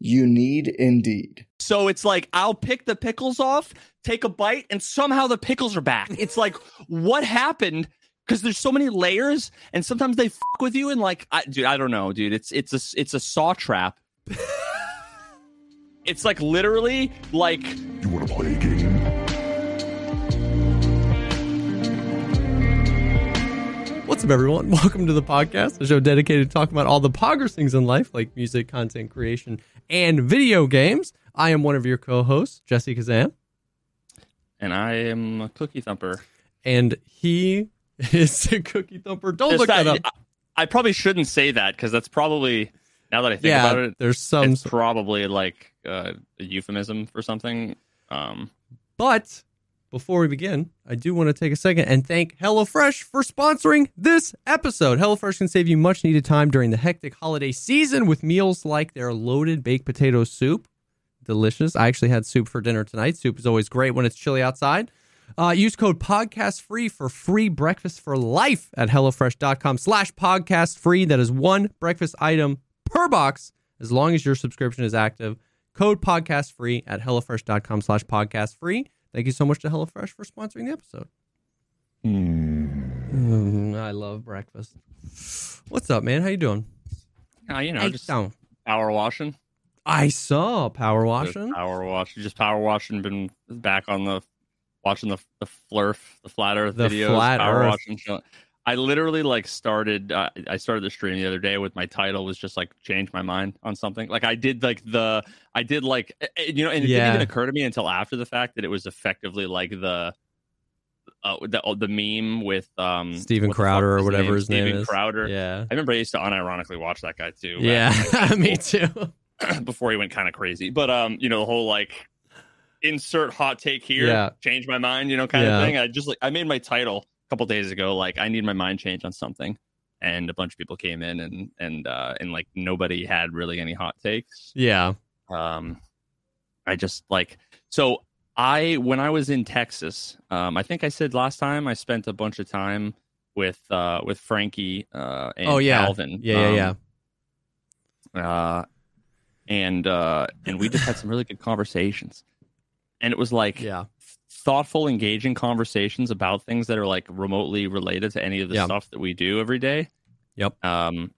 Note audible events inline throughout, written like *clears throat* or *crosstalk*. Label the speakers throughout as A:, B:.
A: You need Indeed.
B: So it's like I'll pick the pickles off, take a bite, and somehow the pickles are back. It's like what happened? Because there's so many layers, and sometimes they fuck with you, and like, I, dude, I don't know, dude. It's it's a it's a saw trap. it's like literally like.
C: You want to play a game?
D: What's up, everyone? *laughs* Welcome to the Pogcast, a show dedicated to talking about all the poggers things in life, like music, content creation, and video games. I am one of your co-hosts, Jesse Kazam,
B: and I am a cookie thumper.
D: And he *laughs* is a cookie thumper. Don't Just look that, that up.
B: I, I, probably shouldn't say that because that's probably now that I think yeah, about it,
D: there's some
B: it's probably like uh, a euphemism for something. Um,
D: but before we begin, I do want to take a second and thank HelloFresh for sponsoring this episode. HelloFresh can save you much needed time during the hectic holiday season with meals like their loaded baked potato soup delicious. I actually had soup for dinner tonight. Soup is always great when it's chilly outside. Uh, use code Pogcast free for free breakfast for life at HelloFresh.com slash Pogcast free. That is one breakfast item per box as long as your subscription is active. Code Pogcast free at HelloFresh.com slash Pogcast free. Thank you so much to HelloFresh for sponsoring the episode. Mm. Mm, I love breakfast. What's up, man? How you doing?
B: Uh, you know, I just don't. power washing.
D: I saw power washing.
B: Just power washing. Just power washing. Been back on the watching the the flurf, the flat Earth
D: the
B: videos.
D: Flat
B: power
D: Earth.
B: Watching. I literally like started. Uh, I started the stream the other day with my title was just like change my mind on something. Like I did like the I did like you know, and it yeah. didn't even occur to me until after the fact that it was effectively like the uh, the uh, the meme with um
D: Steven Crowder or whatever
B: name?
D: his
B: Steven
D: name
B: is. Crowder.
D: Yeah,
B: I remember I used to unironically watch that guy too.
D: Yeah, *laughs* me too. *clears throat* *clears throat*
B: before he went kind of crazy. But um, you know, the whole like insert hot take here,
D: yeah.
B: change my mind, you know, kind yeah. of thing. I just like I made my title couple days ago, like I need my mind change on something. And a bunch of people came in and and uh and like nobody had really any hot takes.
D: Yeah.
B: Um I just like so I when I was in Texas, um I think I said last time I spent a bunch of time with uh with Frankie uh and
D: oh, yeah.
B: Calvin.
D: Yeah, um, yeah,
B: yeah. Uh and uh, and we just had some really good conversations. And it was like
D: yeah.
B: Thoughtful, engaging conversations about things that are like remotely related to any of the
D: yeah.
B: stuff that we do every day.
D: Yep.
B: Um,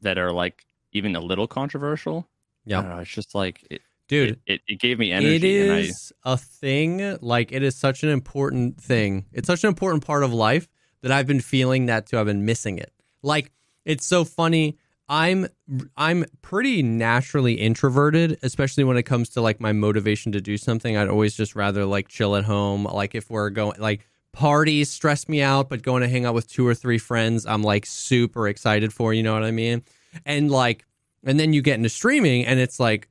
B: that are like even a little controversial.
D: Yeah.
B: It's just like it,
D: dude
B: it, it, it, gave me energy
D: it is I, a thing like it is such an important thing it's such an important part of life that i've been feeling that too i've been missing it like it's so funny I'm I'm pretty naturally introverted, especially when it comes to like my motivation to do something. I'd always just rather like chill at home. Like if we're going like parties stress me out, but going to hang out with two or three friends, I'm like super excited for, you know what I mean? And like and then you get into streaming and it's like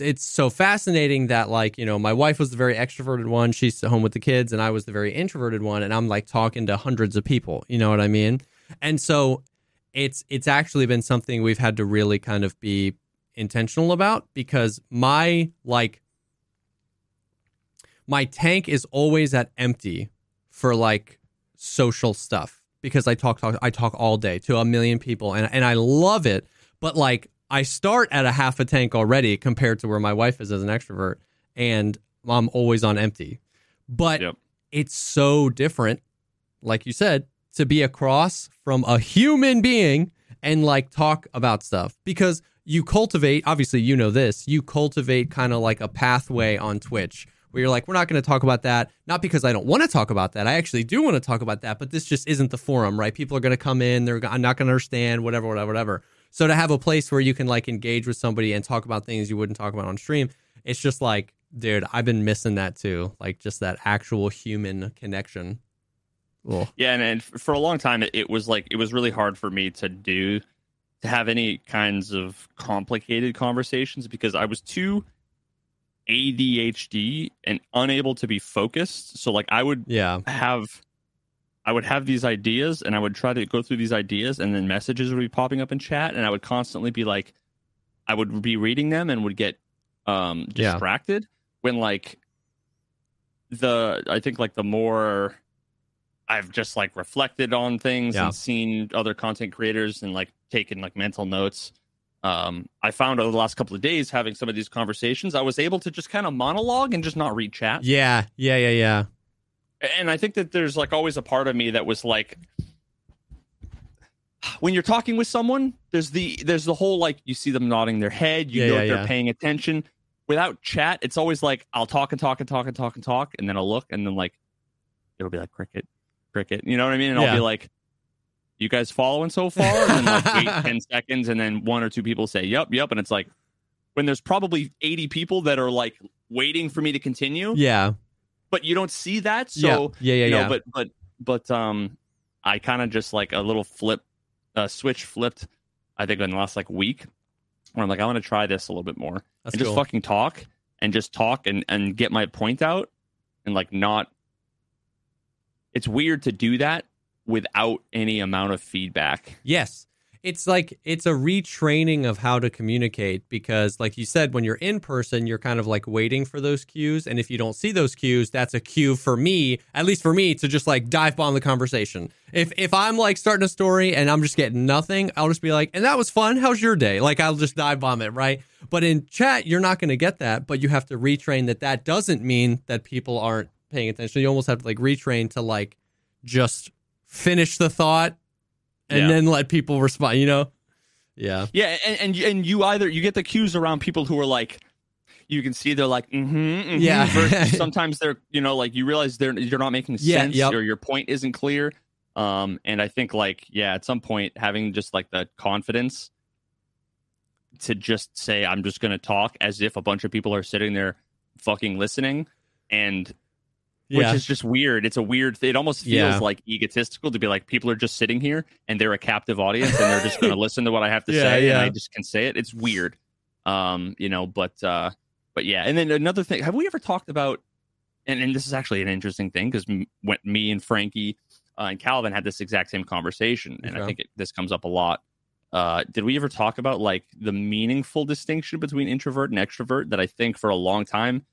D: it's so fascinating that like, you know, my wife was the very extroverted one, she's home with the kids and I was the very introverted one and I'm like talking to hundreds of people, you know what I mean? And so it's it's actually been something we've had to really kind of be intentional about because my like my tank is always at empty for like social stuff because I talk talk I talk all day to a million people and and I love it but like I start at a half a tank already compared to where my wife is as an extrovert and I'm always on empty but
B: yep.
D: it's so different like you said to be across from a human being and like talk about stuff because you cultivate, obviously, you know this, you cultivate kind of like a pathway on Twitch where you're like, we're not going to talk about that. Not because I don't want to talk about that. I actually do want to talk about that, but this just isn't the forum, right? People are going to come in, they're I'm not going to understand, whatever, whatever, whatever. So to have a place where you can like engage with somebody and talk about things you wouldn't talk about on stream, it's just like, dude, I've been missing that too. Like just that actual human connection.
B: Yeah, and, and for a long time, it, it was like it was really hard for me to do to have any kinds of complicated conversations because I was too ADHD and unable to be focused. So like I would
D: yeah
B: have I would have these ideas and I would try to go through these ideas and then messages would be popping up in chat and I would constantly be like I would be reading them and would get um distracted yeah. when like the I think like the more I've just like reflected on things yeah. and seen other content creators and like taken like mental notes. Um, I found over the last couple of days having some of these conversations, I was able to just kind of monologue and just not read chat.
D: Yeah, yeah, yeah, yeah.
B: And I think that there's like always a part of me that was like, when you're talking with someone, there's the there's the whole like you see them nodding their head, you yeah, know yeah, they're yeah. paying attention. Without chat, it's always like I'll talk and talk and talk and talk and talk, and then I'll look, and then like it'll be like cricket, cricket. You know what I mean? And yeah. I'll be like, "You guys following so far?" And then like wait *laughs* ten seconds, and then one or two people say, "Yep, yep," and it's like when there's probably eighty people that are like waiting for me to continue.
D: Yeah,
B: but you don't see that. So
D: yeah, yeah, yeah.
B: You
D: know, yeah.
B: But but but um, I kind of just like a little flip, uh, switch flipped. I think in the last like week, where I'm like, I want to try this a little bit more That's and cool. just fucking talk and just talk and and get my point out and like not it's weird to do that without any amount of feedback.
D: Yes. It's like it's a retraining of how to communicate because like you said when you're in person you're kind of like waiting for those cues and if you don't see those cues that's a cue for me at least for me to just like dive bomb the conversation. If if I'm like starting a story and I'm just getting nothing, I'll just be like, "And that was fun. How's your day?" Like I'll just dive bomb it, right? But in chat, you're not going to get that, but you have to retrain that that doesn't mean that people aren't paying attention. You almost have to like retrain to like just finish the thought and yeah. then let people respond. You know? Yeah.
B: Yeah, and, and and you either you get the cues around people who are like you can see they're like mm-hmm, mm-hmm
D: yeah *laughs*
B: sometimes they're you know like you realize they're you're not making sense
D: yeah, yep.
B: or your point isn't clear um and i think like yeah at some point having just like the confidence to just say i'm just going to talk as if a bunch of people are sitting there fucking listening and yeah. which is just weird. It's a weird. It almost feels yeah. like egotistical to be like people are just sitting here and they're a captive audience and they're just going *laughs* to listen to what I have to yeah, say and I just can say it. It's weird, um, you know. But uh, but yeah. And then another thing, have we ever talked about? And, and this is actually an interesting thing because m- when me and Frankie uh, and Calvin had this exact same conversation, and okay. I think it, this comes up a lot. Uh, did we ever talk about like the meaningful distinction between introvert and extrovert that I think for a long time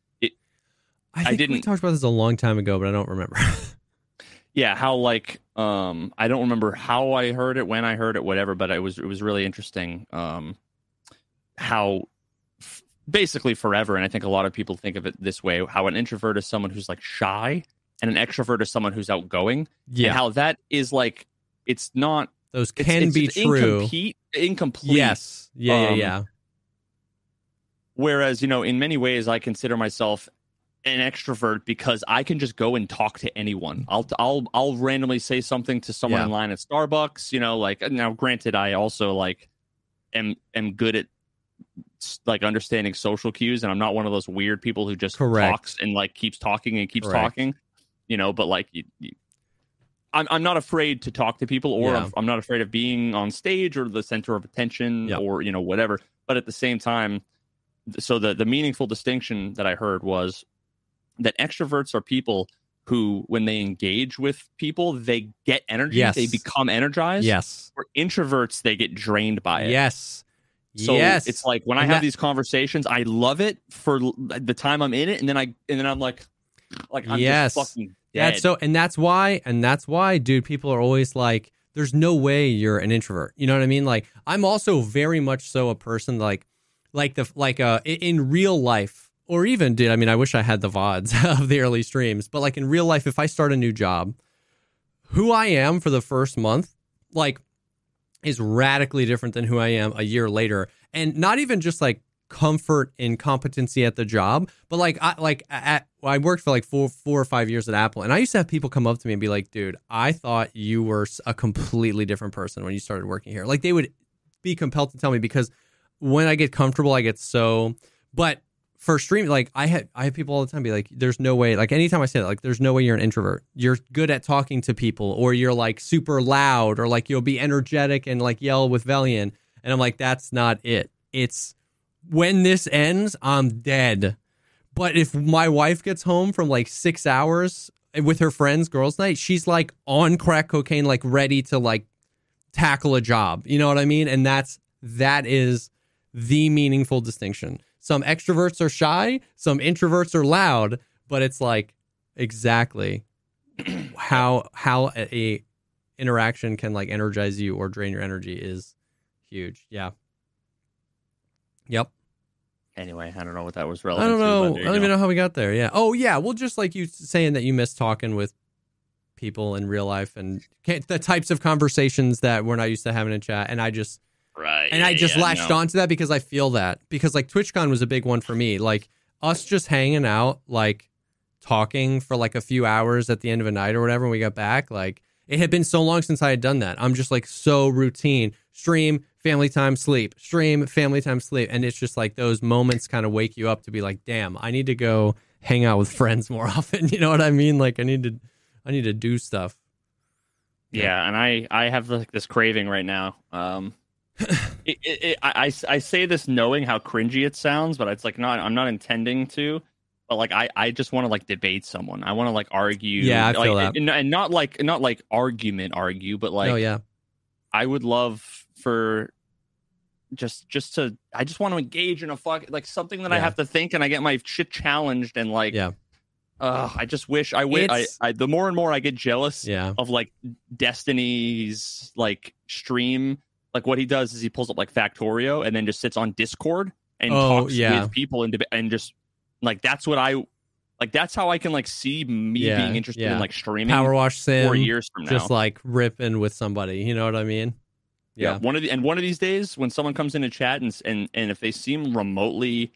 D: I, I didn't. We talked about this a long time ago, but I don't remember. *laughs*
B: yeah, how like um I don't remember how I heard it, when I heard it, whatever. But it was it was really interesting. Um, how f- basically forever, and I think a lot of people think of it this way: how an introvert is someone who's like shy, and an extrovert is someone who's outgoing.
D: Yeah,
B: how that is like it's not.
D: Those can it's, it's, be true.
B: Incomplete. Incomplete.
D: Yes. Yeah. Um, yeah. Yeah.
B: Whereas, you know, in many ways, I consider myself an extrovert because I can just go and talk to anyone. I'll I'll I'll randomly say something to someone yeah. in line at Starbucks. You know, like now, granted, I also like am am good at like understanding social cues, and I'm not one of those weird people who just
D: Correct.
B: talks and like keeps talking and keeps Correct. talking. You know, but like you, you, I'm I'm not afraid to talk to people, or yeah. I'm, I'm, not afraid of being on stage or the center of attention, yep. or you know whatever. But at the same time, so the the meaningful distinction that I heard was that extroverts are people who when they engage with people they get energy
D: yes.
B: they become energized
D: yes
B: or introverts they get drained by it
D: yes
B: so
D: yes.
B: it's like when and i have that, these conversations i love it for the time i'm in it and then i and then i'm like like i'm yes. just fucking dead.
D: That's so and that's why and that's why dude people are always like there's no way you're an introvert you know what i mean like i'm also very much so a person like like the like uh in real life or even did I mean I wish I had the VODs *laughs* of the early streams, but like in real life, if I start a new job, who I am for the first month, like is radically different than who I am a year later. And not even just like comfort and competency at the job, but like I like at I worked for like four four or five years at Apple, and I used to have people come up to me and be like, "Dude, I thought you were a completely different person when you started working here." Like they would be compelled to tell me because when I get comfortable, I get so. But for streaming, like I had, I have people all the time be like, "There's no way." Like anytime I say that, like, "There's no way you're an introvert. You're good at talking to people, or you're like super loud, or like you'll be energetic and like yell with Velian." And I'm like, "That's not it. It's when this ends, I'm dead." But if my wife gets home from like six hours with her friends, girls' night, she's like on crack cocaine, like ready to like tackle a job. You know what I mean? And that's that is the meaningful distinction. Some extroverts are shy, some introverts are loud, but it's like exactly *clears throat* how how a, interaction can like energize you or drain your energy is huge. Yeah. Yep.
B: Anyway, I don't know what that was relevant.
D: I don't know.
B: To,
D: I don't even know how we got there. Yeah. Oh, yeah. Well, just like you saying that you miss talking with people in real life and the types of conversations that we're not used to having in chat. And I just
B: right.
D: And I just
B: yeah,
D: latched
B: no.
D: onto that because I feel that because like TwitchCon was a big one for me. Like us just hanging out, like talking for like a few hours at the end of a night or whatever. When we got back, like it had been so long since I had done that. I'm just like so routine. Stream, family time, sleep. Stream, family time, sleep. And it's just like those moments kind of wake you up to be like, damn, I need to go hang out with friends more *laughs* often. You know what I mean? Like I need to I need to do stuff.
B: Yeah, and I I have like this craving right now. Um it, it, it, I, I say this knowing how cringy it sounds, but it's like not I'm not intending to. But like I, I just want to like debate someone. I want to like argue.
D: Yeah, I feel
B: like,
D: that.
B: And, and not like not like argument argue, but like
D: oh yeah.
B: I would love for just just to I just want to engage in a fuck like something that I have to think and I get my shit challenged and like
D: Yeah.
B: uh, I just wish I wish I, I the more and more I get jealous
D: Yeah.
B: of like Destiny's like stream. Like what he does is he pulls up like Factorio and then just sits on Discord and
D: Oh,
B: talks
D: yeah.
B: with people and and just like that's what I like. That's how I can like see me
D: Yeah,
B: being interested
D: yeah.
B: in like streaming
D: Power wash sim.
B: four years from now.
D: just like ripping with somebody. You know what I mean?
B: yeah.
D: Yeah.
B: one of the and one of these days when someone comes in to chat and and and if they seem remotely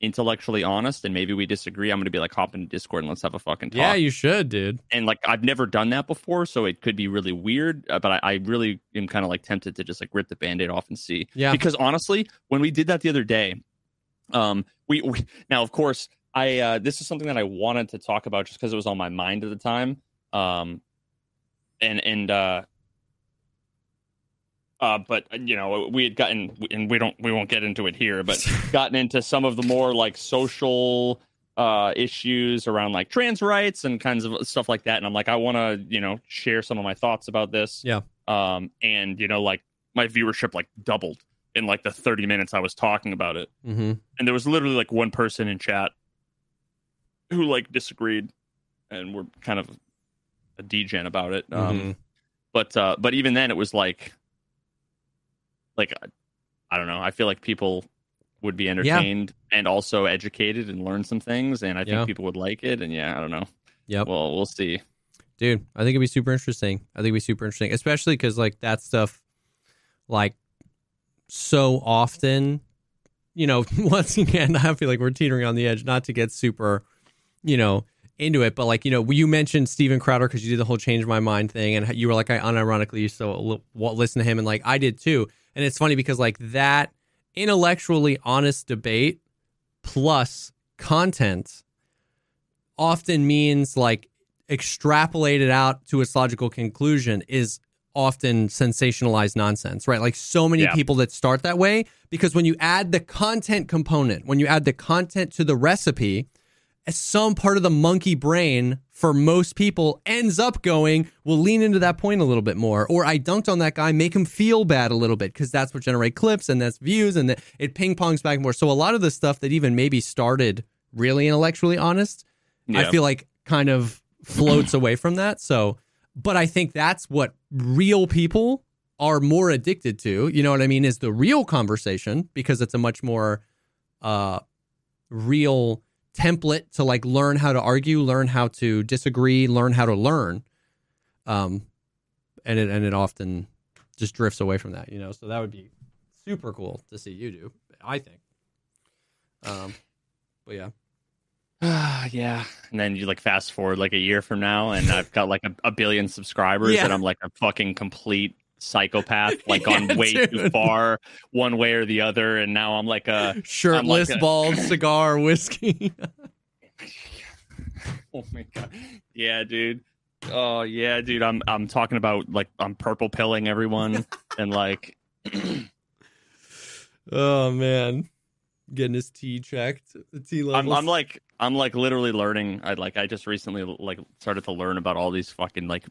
B: intellectually honest and maybe we disagree, I'm gonna be like hop into Discord and let's have a fucking talk.
D: Yeah, you should, dude.
B: and like I've never done that before, so it could be really weird. Uh, but I, I really am kind of like tempted to just like rip the band-aid off and see.
D: Yeah.
B: Because honestly, when we did that the other day, um, we, we now of course I uh, this is something that I wanted to talk about just because it was on my mind at the time. Um, and and uh, uh, but uh, you know we had gotten and we don't we won't get into it here, but *laughs* gotten into some of the more like social uh issues around like trans rights and kinds of stuff like that and i'm like i want to you know share some of my thoughts about this
D: Yeah.
B: um and you know like my viewership like doubled in like the 30 minutes i was talking about it
D: Mm-hmm.
B: and there was literally like one person in chat who like disagreed and were kind of a degen about it um
D: Mhm.
B: but uh but even then it was like like I- don't know i feel like people would be entertained and also educated and learn some things and i think
D: Yeah.
B: people would like it and yeah i don't know
D: Yeah.
B: well we'll see
D: Dude, I think it'd be super interesting. I think it'd be super interesting, especially because like that stuff, like so often, you know, *laughs* once again, I feel like we're teetering on the edge, not to get super, you know, into it, but like you know, you mentioned Steven Crowder because you did the whole change my mind thing, and you were like, I unironically used to listen to him, and like I did too. And it's funny because like that intellectually honest debate plus content often means like extrapolated out to its logical conclusion is often sensationalized nonsense, right? Like so many
B: Yeah.
D: people that start that way because when you add the content component, when you add the content to the recipe, some part of the monkey brain for most people ends up going, we'll lean into that point a little bit more. Or I dunked on that guy, make him feel bad a little bit because that's what generate clips and that's views and that it ping pongs back and forth. So a lot of the stuff that even maybe started really intellectually honest, I feel like kind of floats away from that. So, but I think that's what real people are more addicted to. You know what I mean? Is the real conversation because it's a much more uh, real template to like learn how to argue, learn how to disagree, learn how to learn. Um, and it and it often just drifts away from that, you know. So that would be super cool to see you do. I think. Um, but yeah.
B: Ah *sighs* yeah. And then you like fast forward like a year from now, and I've got like a, a billion subscribers, *laughs* yeah. and I'm like a fucking complete psychopath, *laughs* like yeah, gone way dude. too far one way or the other, and now I'm like a
D: shirtless, like a... bald *laughs* cigar, whiskey. *laughs*
B: oh my god, yeah, dude. Oh yeah, dude. I'm I'm talking about like I'm purple pilling everyone and like. *clears throat*
D: oh man, getting his T checked. The T level.
B: I'm, I'm like I'm like literally learning. I like I just recently like started to learn about all these fucking like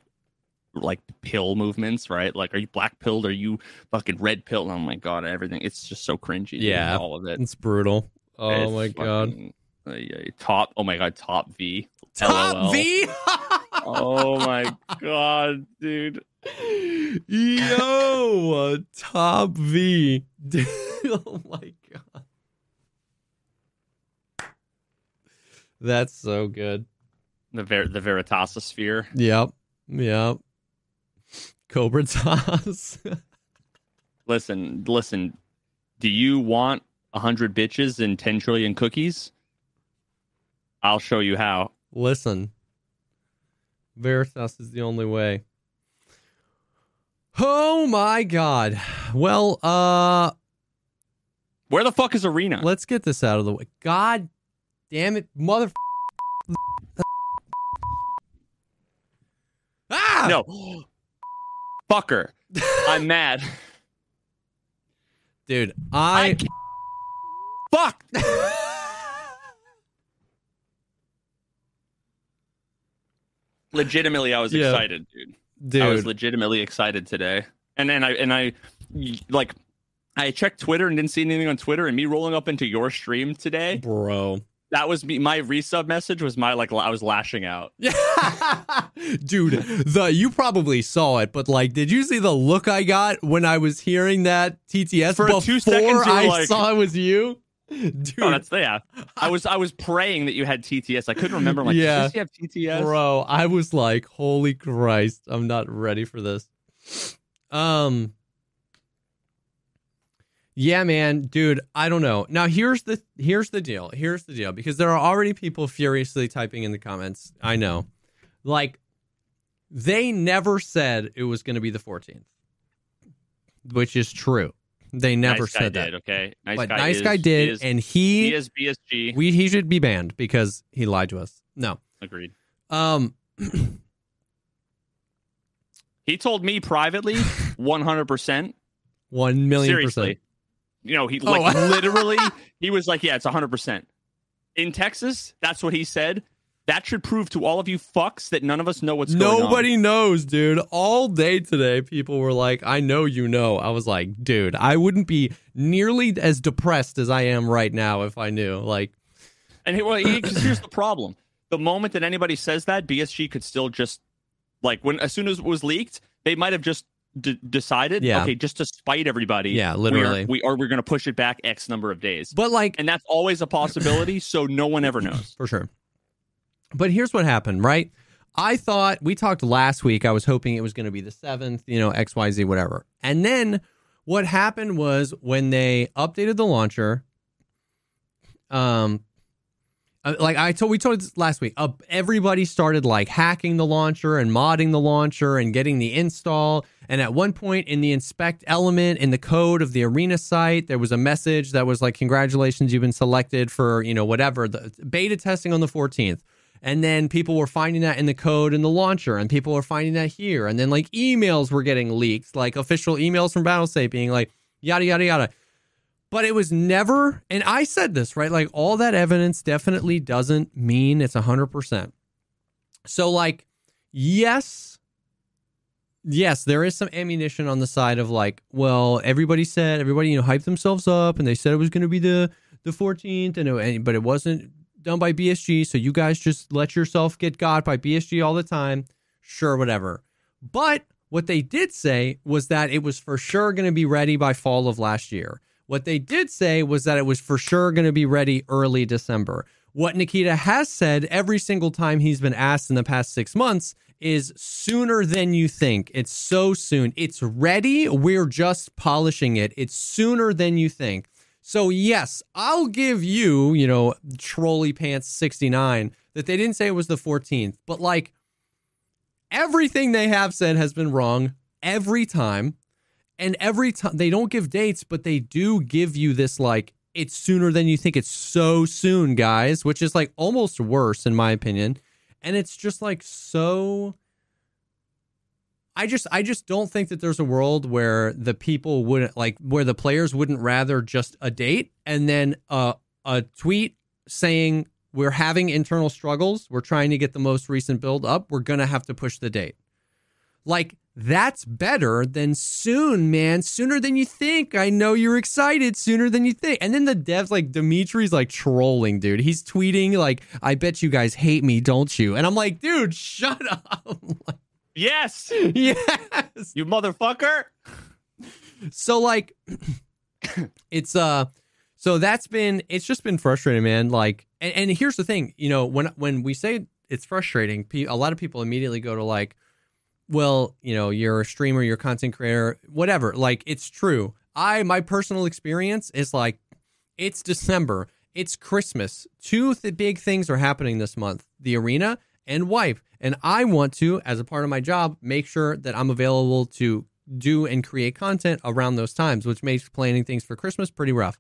B: like pill movements, right? Like, are you black pilled? Are you fucking red pilled? Oh my god, everything. It's just so cringy.
D: Yeah,
B: all of it.
D: It's brutal. Oh it's my god.
B: Uh, top. Oh my god, top V.
D: Top LOL. V. *laughs*
B: oh my god, dude.
D: Yo, top V. *laughs* oh my god. That's so good.
B: The ver- the Veritasosphere.
D: Yep. Yep. Cobra Toss.
B: listen, listen. Do you want a hundred bitches and ten trillion cookies? I'll show you how.
D: Listen. Veritas is the only way. Oh my god. Well, uh
B: where the fuck is Arena?
D: Let's get this out of the way. God damn it, mother
B: Ah! *gasps* *gasps* No. Fucker. I'm mad.
D: Dude, I,
B: I Fuck. *laughs* legitimately I was yeah. excited, dude. Dude. I was legitimately excited today. And then I and I like I checked Twitter and didn't see anything on Twitter and me rolling up into your stream today.
D: Bro.
B: That was me. My resub message was my like I was lashing out. *laughs*
D: Dude, the you probably saw it, but like, did you see the look I got when I was hearing that TTS
B: For
D: before
B: two seconds,
D: I
B: like,
D: saw it was you? Dude,
B: oh, that's yeah. I was I was praying that you had TTS. I couldn't remember. I'm like, yeah, does you have TTS,
D: bro? I was like, holy Christ, I'm not ready for this. Um, yeah, man, dude, I don't know. Now here's the here's the deal. Here's the deal because there are already people furiously typing in the comments. I know. Like they never said it was going to be the 14th. Which is true. They never
B: nice
D: said
B: that.
D: Did,
B: okay,
D: nice but guy nice is, guy did, is, and he,
B: he is BSG.
D: We he should be banned because he lied to us. No,
B: agreed.
D: Um,
B: he told me privately, *laughs* one hundred percent,
D: one million Seriously. percent.
B: You know, he oh. like oh. *laughs* literally, he was like, "Yeah, it's hundred percent." In Texas, that's what he said. That should prove to all of you fucks that none of us know what's
D: Nobody
B: going
D: on. Nobody knows, dude. All day today, people were like, I know you know. I was like, dude, I wouldn't be nearly as depressed as I am right now if I knew. Like,
B: and he, well, he, *clears throat* here's the problem: the moment that anybody says that, BSG could still just like when as soon as it was leaked, they might have just d- decided, yeah. okay, just to spite everybody,
D: yeah, literally,
B: we are we're going to push it back X number of days.
D: But like,
B: and that's always a possibility. *clears throat* so no one ever knows
D: for sure. But here's what happened, right? I thought we talked last week. I was hoping it was going to be the seventh, you know, X, Y, Z, whatever. And then what happened was when they updated the launcher, um, uh, like I told, we told this last week. Uh, everybody started like hacking the launcher and modding the launcher and getting the install. And at one point in the inspect element in the code of the arena site, there was a message that was like, "Congratulations, you've been selected for you know whatever the beta testing on the 14th." And then people were finding that in the code in the launcher, and people were finding that here. And then like emails were getting leaked, like official emails from Battlestate being like, yada, yada, yada. But it was never, and I said this, right? Like all that evidence definitely doesn't mean it's 100%. So, like, yes, yes, there is some ammunition on the side of like, well, everybody said, everybody, you know, hyped themselves up and they said it was going to be the, the 14th, and it, but it wasn't done by BSG, so you guys just let yourself get got by BSG all the time. Sure, whatever. But what they did say was that it was for sure going to be ready by fall of last year. What they did say was that it was for sure going to be ready early December. What Nikita has said every single time he's been asked in the past six months is sooner than you think. It's so soon. It's ready. We're just polishing it. It's sooner than you think. So, yes, I'll give you, you know, Trolley Pants 69 that they didn't say it was the 14th, but like everything they have said has been wrong every time. And every time they don't give dates, but they do give you this like it's sooner than you think. It's so soon, guys, which is like almost worse in my opinion. And it's just like so I just I just don't think that there's a world where the people wouldn't like where the players wouldn't rather just a date and then a a tweet saying we're having internal struggles, we're trying to get the most recent build up, we're going to have to push the date. Like that's better than soon, man. Sooner than you think. I know you're excited sooner than you think. And then the devs, like Dimitri's like trolling, dude. He's tweeting, like, I bet you guys hate me, don't you? And I'm like, dude, shut up. *laughs*
B: yes.
D: Yes.
B: You motherfucker.
D: So, like, *clears throat* it's, uh, so that's been, it's just been frustrating, man. Like, and, and here's the thing, you know, when, when we say it's frustrating, a lot of people immediately go to like, well, you know, you're a streamer, you're a content creator, whatever. Like it's true. I my personal experience is like it's December, it's Christmas. Two th- big things are happening this month: the arena and wife. And I want to, as a part of my job, make sure that I'm available to do and create content around those times, which makes planning things for Christmas pretty rough.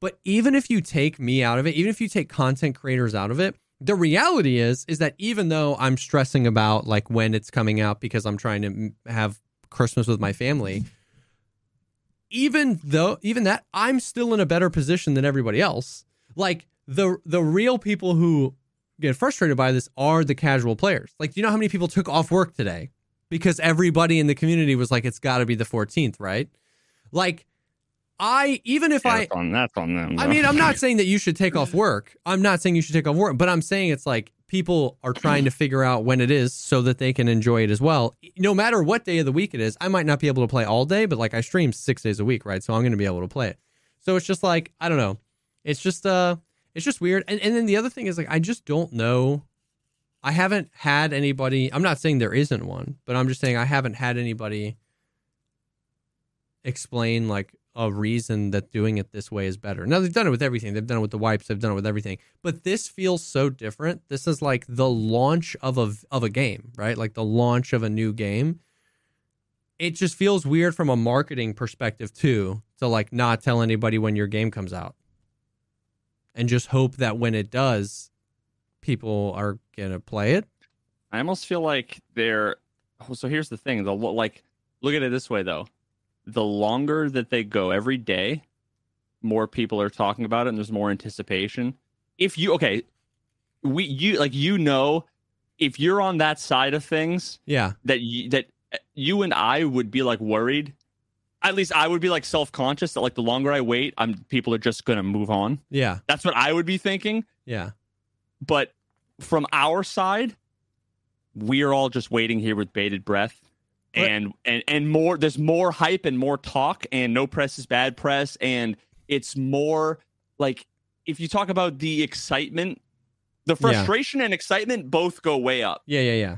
D: But even if you take me out of it, even if you take content creators out of it, the reality is is that even though I'm stressing about like when it's coming out because I'm trying to have Christmas with my family, even though even that I'm still in a better position than everybody else. Like the the real people who get frustrated by this are the casual players. Like, do you know how many people took off work today because everybody in the community was like, it's got to be the 14th, right? Like I even if
B: yeah,
D: I
B: that's on, that's on them.
D: I mean, I'm not *laughs* saying that you should take off work. I'm not saying you should take off work, but I'm saying it's like people are trying to figure out when it is so that they can enjoy it as well. No matter what day of the week it is, I might not be able to play all day, but like I stream six days a week, right? So I'm going to be able to play it. So it's just like I don't know. It's just uh, it's just weird. And and then the other thing is like I just don't know. I haven't had anybody. I'm not saying there isn't one, but I'm just saying I haven't had anybody explain like a reason that doing it this way is better. Now they've done it with everything. They've done it with the wipes. They've done it with everything. But this feels so different. This is like the launch of a of a game, right? Like the launch of a new game. It just feels weird from a marketing perspective too, to like not tell anybody when your game comes out, and just hope that when it does, people are gonna play it.
B: I almost feel like they're. So here's the thing: the like, look at it this way though the longer that they go every day, more people are talking about it and there's more anticipation. If you okay, we you like you know if you're on that side of things,
D: yeah,
B: that you, that uh, you and I would be like worried. At least I would be like self-conscious that like the longer I wait, I'm people are just going to move on.
D: Yeah.
B: That's what I would be thinking.
D: Yeah.
B: But from our side, we are all just waiting here with bated breath and and and more there's more hype and more talk and no press is bad press. And it's more like if you talk about the excitement the frustration yeah. and excitement both go way up.
D: Yeah yeah yeah.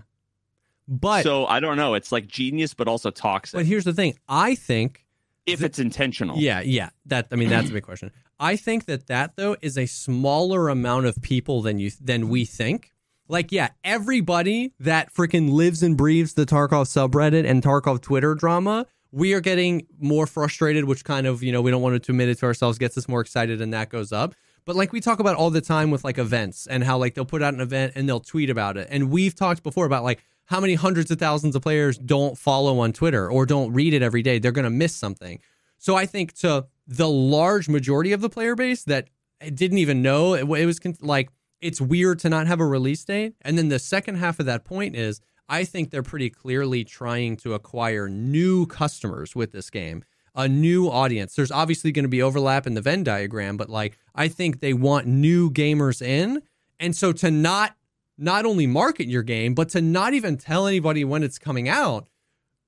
D: But
B: so i don't know. It's like genius but also toxic.
D: But here's the thing. I think
B: if it's intentional.
D: Yeah yeah. That i mean that's a big question. I think that that though is a smaller amount of people than you than we think like, yeah, everybody that freaking lives and breathes the Tarkov subreddit and Tarkov Twitter drama, we are getting more frustrated, which kind of, you know, we don't want to admit it to ourselves, gets us more excited, and that goes up. But like we talk about all the time with like events and how like they'll put out an event and they'll tweet about it. And we've talked before about like how many hundreds of thousands of players don't follow on Twitter or don't read it every day. They're going to miss something. So I think to the large majority of the player base that didn't even know it, it was like it's weird to not have a release date. And then the second half of that point is I think they're pretty clearly trying to acquire new customers with this game, a new audience. There's obviously going to be overlap in the Venn diagram, but like I think they want new gamers in. And so to not not only market your game, but to not even tell anybody when it's coming out,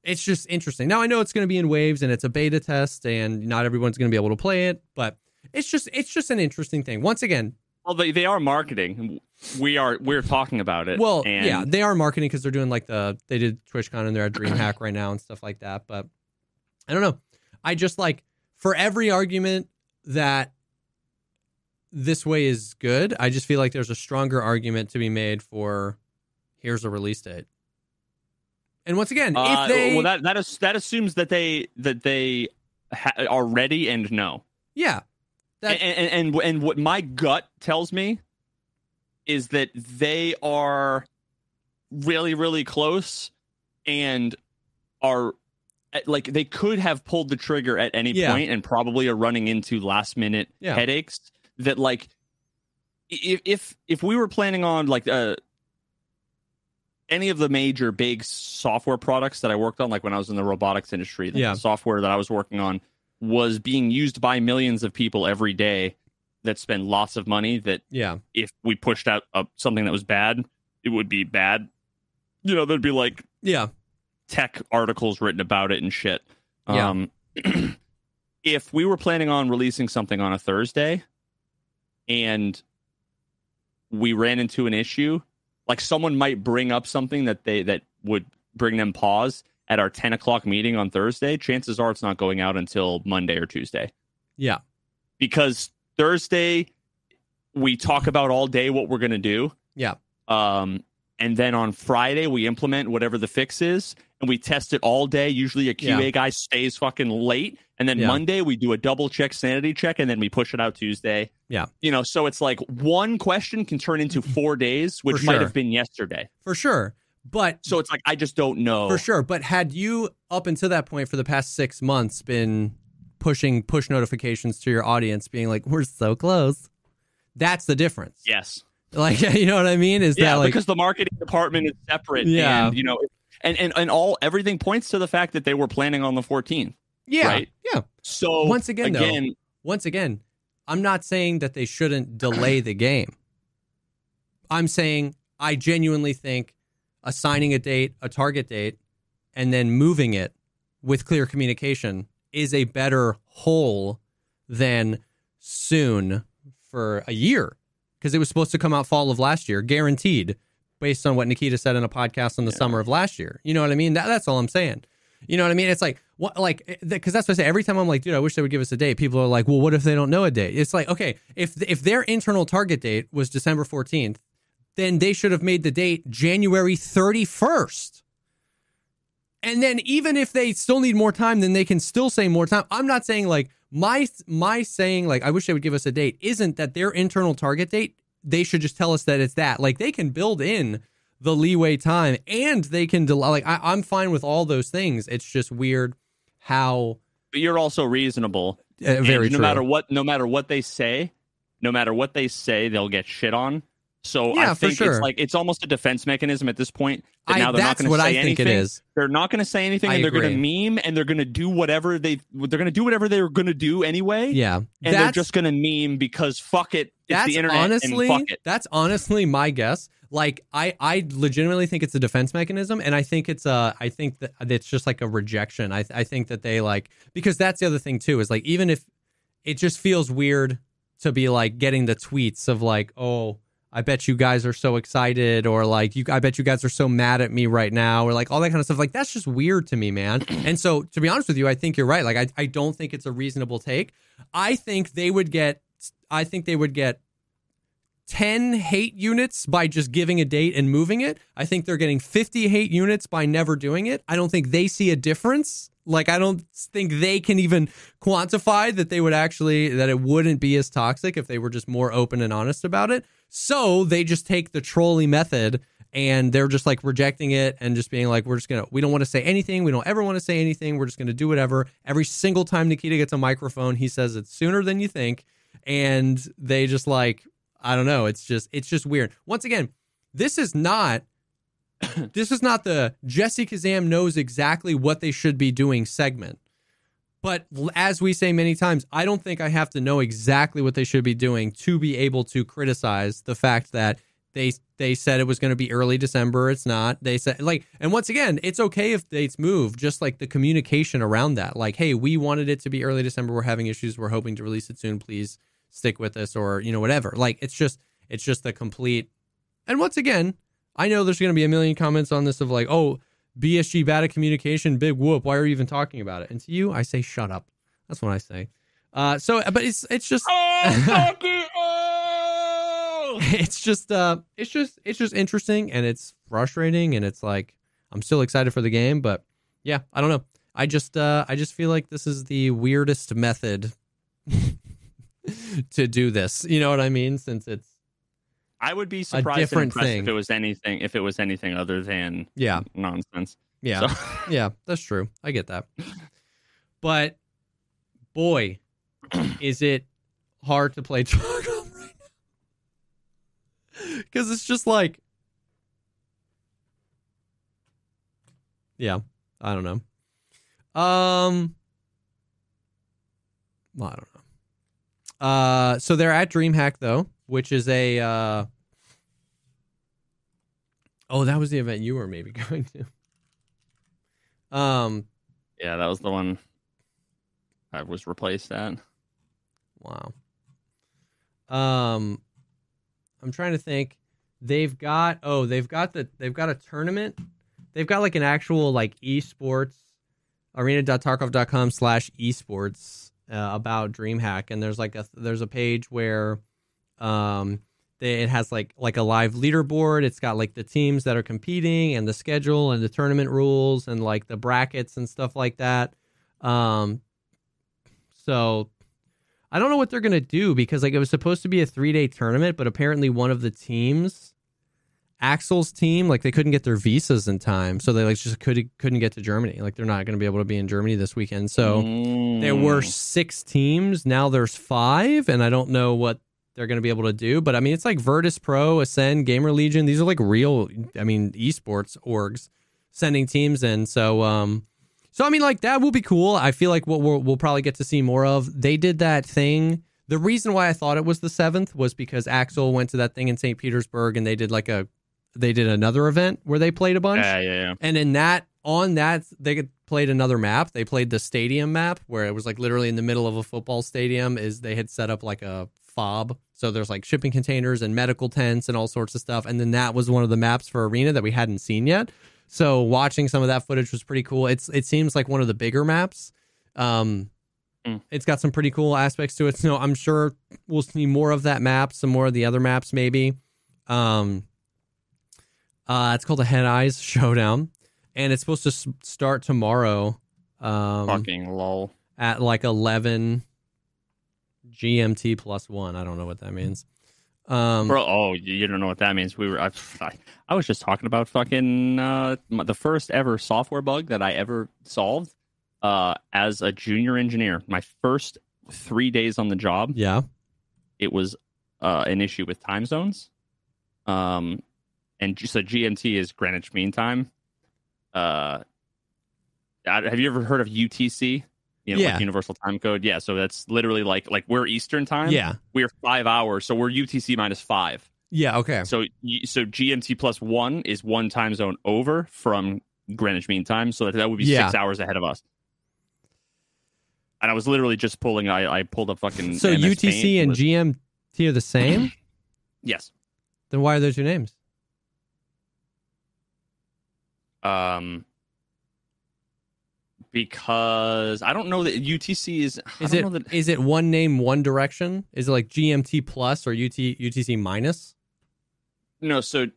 D: it's just interesting. Now I know it's going to be in waves and it's a beta test and not everyone's going to be able to play it, but it's just it's just an interesting thing. Once again,
B: Well, they, they are marketing. We are we're talking about it.
D: Well,
B: and
D: yeah, they are marketing because they're doing like the they did TwitchCon and they're at DreamHack right now and stuff like that. But I don't know. I just like for every argument that this way is good, I just feel like there's a stronger argument to be made for here's a release date. And once again,
B: uh,
D: if they
B: well that that is that assumes that they that they ha- are ready and know.
D: yeah, that
B: and, and and and what my gut tells me is that they are really really close and are like they could have pulled the trigger at any
D: Yeah.
B: point and probably are running into last minute
D: Yeah.
B: headaches that like if if if we were planning on like uh any of the major big software products that I worked on like when I was in the robotics industry the
D: Yeah.
B: software that I was working on was being used by millions of people every day that spend lots of money that
D: yeah,
B: if we pushed out uh, something that was bad it would be bad you know there'd be like
D: yeah,
B: tech articles written about it and shit.
D: Yeah.
B: Um, *clears throat* if we were planning on releasing something on a Thursday and we ran into an issue, like someone might bring up something that they that would bring them pause at our 10 o'clock meeting on Thursday, chances are it's not going out until Monday or Tuesday.
D: yeah,
B: Because Thursday we talk about all day what we're gonna do.
D: yeah,
B: Um, and then on Friday we implement whatever the fix is, and we test it all day. Usually a QA
D: Yeah.
B: guy stays fucking late, and then
D: Yeah.
B: Monday we do a double check sanity check, and then we push it out Tuesday.
D: Yeah.
B: you know, so it's like one question can turn into *clears throat* four days, which
D: For
B: might have been yesterday.
D: for sure. But
B: So it's like I just don't know.
D: For sure. But had you, up until that point for the past six months, been pushing push notifications to your audience, being like, we're so close, that's the difference.
B: Yes.
D: Like, *laughs* you know what I mean? Is
B: yeah,
D: that like,
B: because the marketing department is separate.
D: Yeah.
B: and, you know, and, and and all everything points to the fact that they were planning on the 14th.
D: yeah,
B: right?
D: yeah.
B: So
D: Once again, though,
B: again,
D: Once again, I'm not saying that they shouldn't delay the game. I'm saying I genuinely think assigning a date, a target date, and then moving it with clear communication is a better whole than soon for a year because it was supposed to come out fall of last year, guaranteed, based on what Nikita said in a podcast in the summer of last year. You know what I mean? That, that's all I'm saying. You know what I mean? It's like what, like eh, because that's what I say. Every time I'm like, dude, I wish they would give us a date. People are like, well, what if they don't know a date? It's like, okay, if if their internal target date was December 14th, then they should have made the date January 31st. And then even if they still need more time, then they can still say more time. I'm not saying like my my saying like I wish they would give us a date isn't that their internal target date. They should just tell us that it's that. Like they can build in the leeway time and they can delay. Like I, I'm fine with all those things. It's just weird how
B: but you're also reasonable.
D: uh, very
B: no
D: true.
B: matter what no matter what they say no matter what they say they'll get shit on so
D: Yeah,
B: i think
D: sure.
B: it's like it's almost a defense mechanism at this point that
D: I,
B: now they're not
D: that's
B: going to
D: what
B: say
D: I think
B: anything.
D: it is.
B: they're not going to say anything
D: I
B: and they're going to meme and they're going to do whatever they they're going to do whatever they're going to do anyway
D: Yeah,
B: and they're just going to meme because fuck it it's
D: that's
B: the internet
D: honestly
B: and fuck it.
D: that's honestly my guess. Like i i legitimately think it's a defense mechanism and i think it's a i think that it's just like a rejection. I i think that they like because that's the other thing too is like even if it just feels weird to be like getting the tweets of like oh I bet you guys are so excited, or like you. I bet you guys are so mad at me right now, or like all that kind of stuff. Like that's just weird to me, man. *clears throat* And so, to be honest with you, I think you're right. Like I, I don't think it's a reasonable take. I think they would get. I think they would get 10 hate units by just giving a date and moving it. I think they're getting 50 hate units by never doing it. I don't think they see a difference. Like I don't think they can even quantify that they would actually that it wouldn't be as toxic if they were just more open and honest about it. So they just take the trolley method and they're just like rejecting it and just being like we're just to we don't want to say anything. We don't ever want to say anything. We're just to do whatever. Every single time Nikita gets a microphone, he says it's sooner than you think and they just like I don't know. It's just it's just weird. Once again, this is not *coughs* this is not the Jesse Kazam knows exactly what they should be doing segment. But as we say many times, I don't think I have to know exactly what they should be doing to be able to criticize the fact that they they said it was going to be early December. It's not. They said like, and once again, it's okay if dates move. Just like the communication around that, like, hey, we wanted it to be early December. We're having issues. We're hoping to release it soon. Please stick with us, or you know whatever. Like it's just it's just the complete. And once again, I know there's going to be a million comments on this of like, oh, BSG bad at communication, big whoop. Why are you even talking about it? And to you, I say, shut up. That's what I say. Uh, so, but it's it's just. Oh, *laughs* oh! *laughs* it's just uh, it's just it's just interesting and it's frustrating and it's like I'm still excited for the game, but yeah, I don't know. I just uh, I just feel like this is the weirdest method *laughs* to do this. You know what I mean? Since it's
B: I would be surprised and impressed thing. if it was anything if it was anything other than
D: yeah
B: nonsense.
D: Yeah, so. *laughs* yeah, that's true. I get that. But boy, *clears throat* is it hard to play *laughs* Tarkov right now because it's just like, yeah, I don't know. Um, well, I don't know. Uh, so they're at DreamHack though, which is a. Uh, oh, that was the event you were maybe *laughs* going to. Um,
B: yeah, that was the one I was replaced at.
D: Wow. Um, I'm trying to think. They've got oh, they've got the they've got a tournament. They've got like an actual like esports arena.tarkov.com slash esports uh, about DreamHack, and there's like a there's a page where um it has like like a live leaderboard. It's got like the teams that are competing and the schedule and the tournament rules and like the brackets and stuff like that. Um, so I don't know what they're gonna do because like it was supposed to be a three day tournament, but apparently one of the teams Axel's team, like they couldn't get their visas in time, so they like just could couldn't get to Germany. Like they're not going to be able to be in Germany this weekend. So mm. there were six teams. Now there's five, and I don't know what they're going to be able to do. But I mean, it's like Virtus Pro, Ascend, Gamer Legion. These are like real. I mean, esports orgs sending teams in. So um, so I mean, like that will be cool. I feel like what we'll, we'll probably get to see more of. They did that thing. The reason why I thought it was the seventh was because Axel went to that thing in St. Petersburg and they did like a they did another event where they played a bunch.
B: Yeah, yeah, yeah.
D: And in that, on that, they played another map. They played the stadium map where it was like literally in the middle of a football stadium. Is they had set up like a fob, so there's like shipping containers and medical tents and all sorts of stuff. And then that was one of the maps for arena that we hadn't seen yet. So watching some of that footage was pretty cool. It's it seems like one of the bigger maps. Um, mm. It's got some pretty cool aspects to it. So I'm sure we'll see more of that map, some more of the other maps maybe. Um, uh, it's called the Head Eyes Showdown, and it's supposed to s- start tomorrow. Um,
B: Fucking lol.
D: At like eleven GMT plus one. I don't know what that means. Um,
B: Bro, oh, you don't know what that means. We were, I, I was just talking about fucking uh, the first ever software bug that I ever solved uh, as a junior engineer. My first three days on the job.
D: Yeah,
B: it was uh, an issue with time zones. Um, and so GMT is Greenwich Mean Time. Uh, have you ever heard of UTC? You know,
D: yeah.
B: like Universal Time Code. Yeah, so that's literally like like we're Eastern Time.
D: Yeah,
B: we're five hours, so we're UTC minus five.
D: Yeah. Okay.
B: So so GMT plus one is one time zone over from Greenwich Mean Time, so that, that would be yeah. six hours ahead of us. And I was literally just pulling. I I pulled a fucking.
D: So MS UTC and. GMT are the same. *clears throat*
B: yes.
D: Then why are those two names?
B: Um, because I don't know that UTC is.
D: Is it
B: that...
D: is it one name, one direction? Is it like GMT plus or UT UTC minus?
B: No, so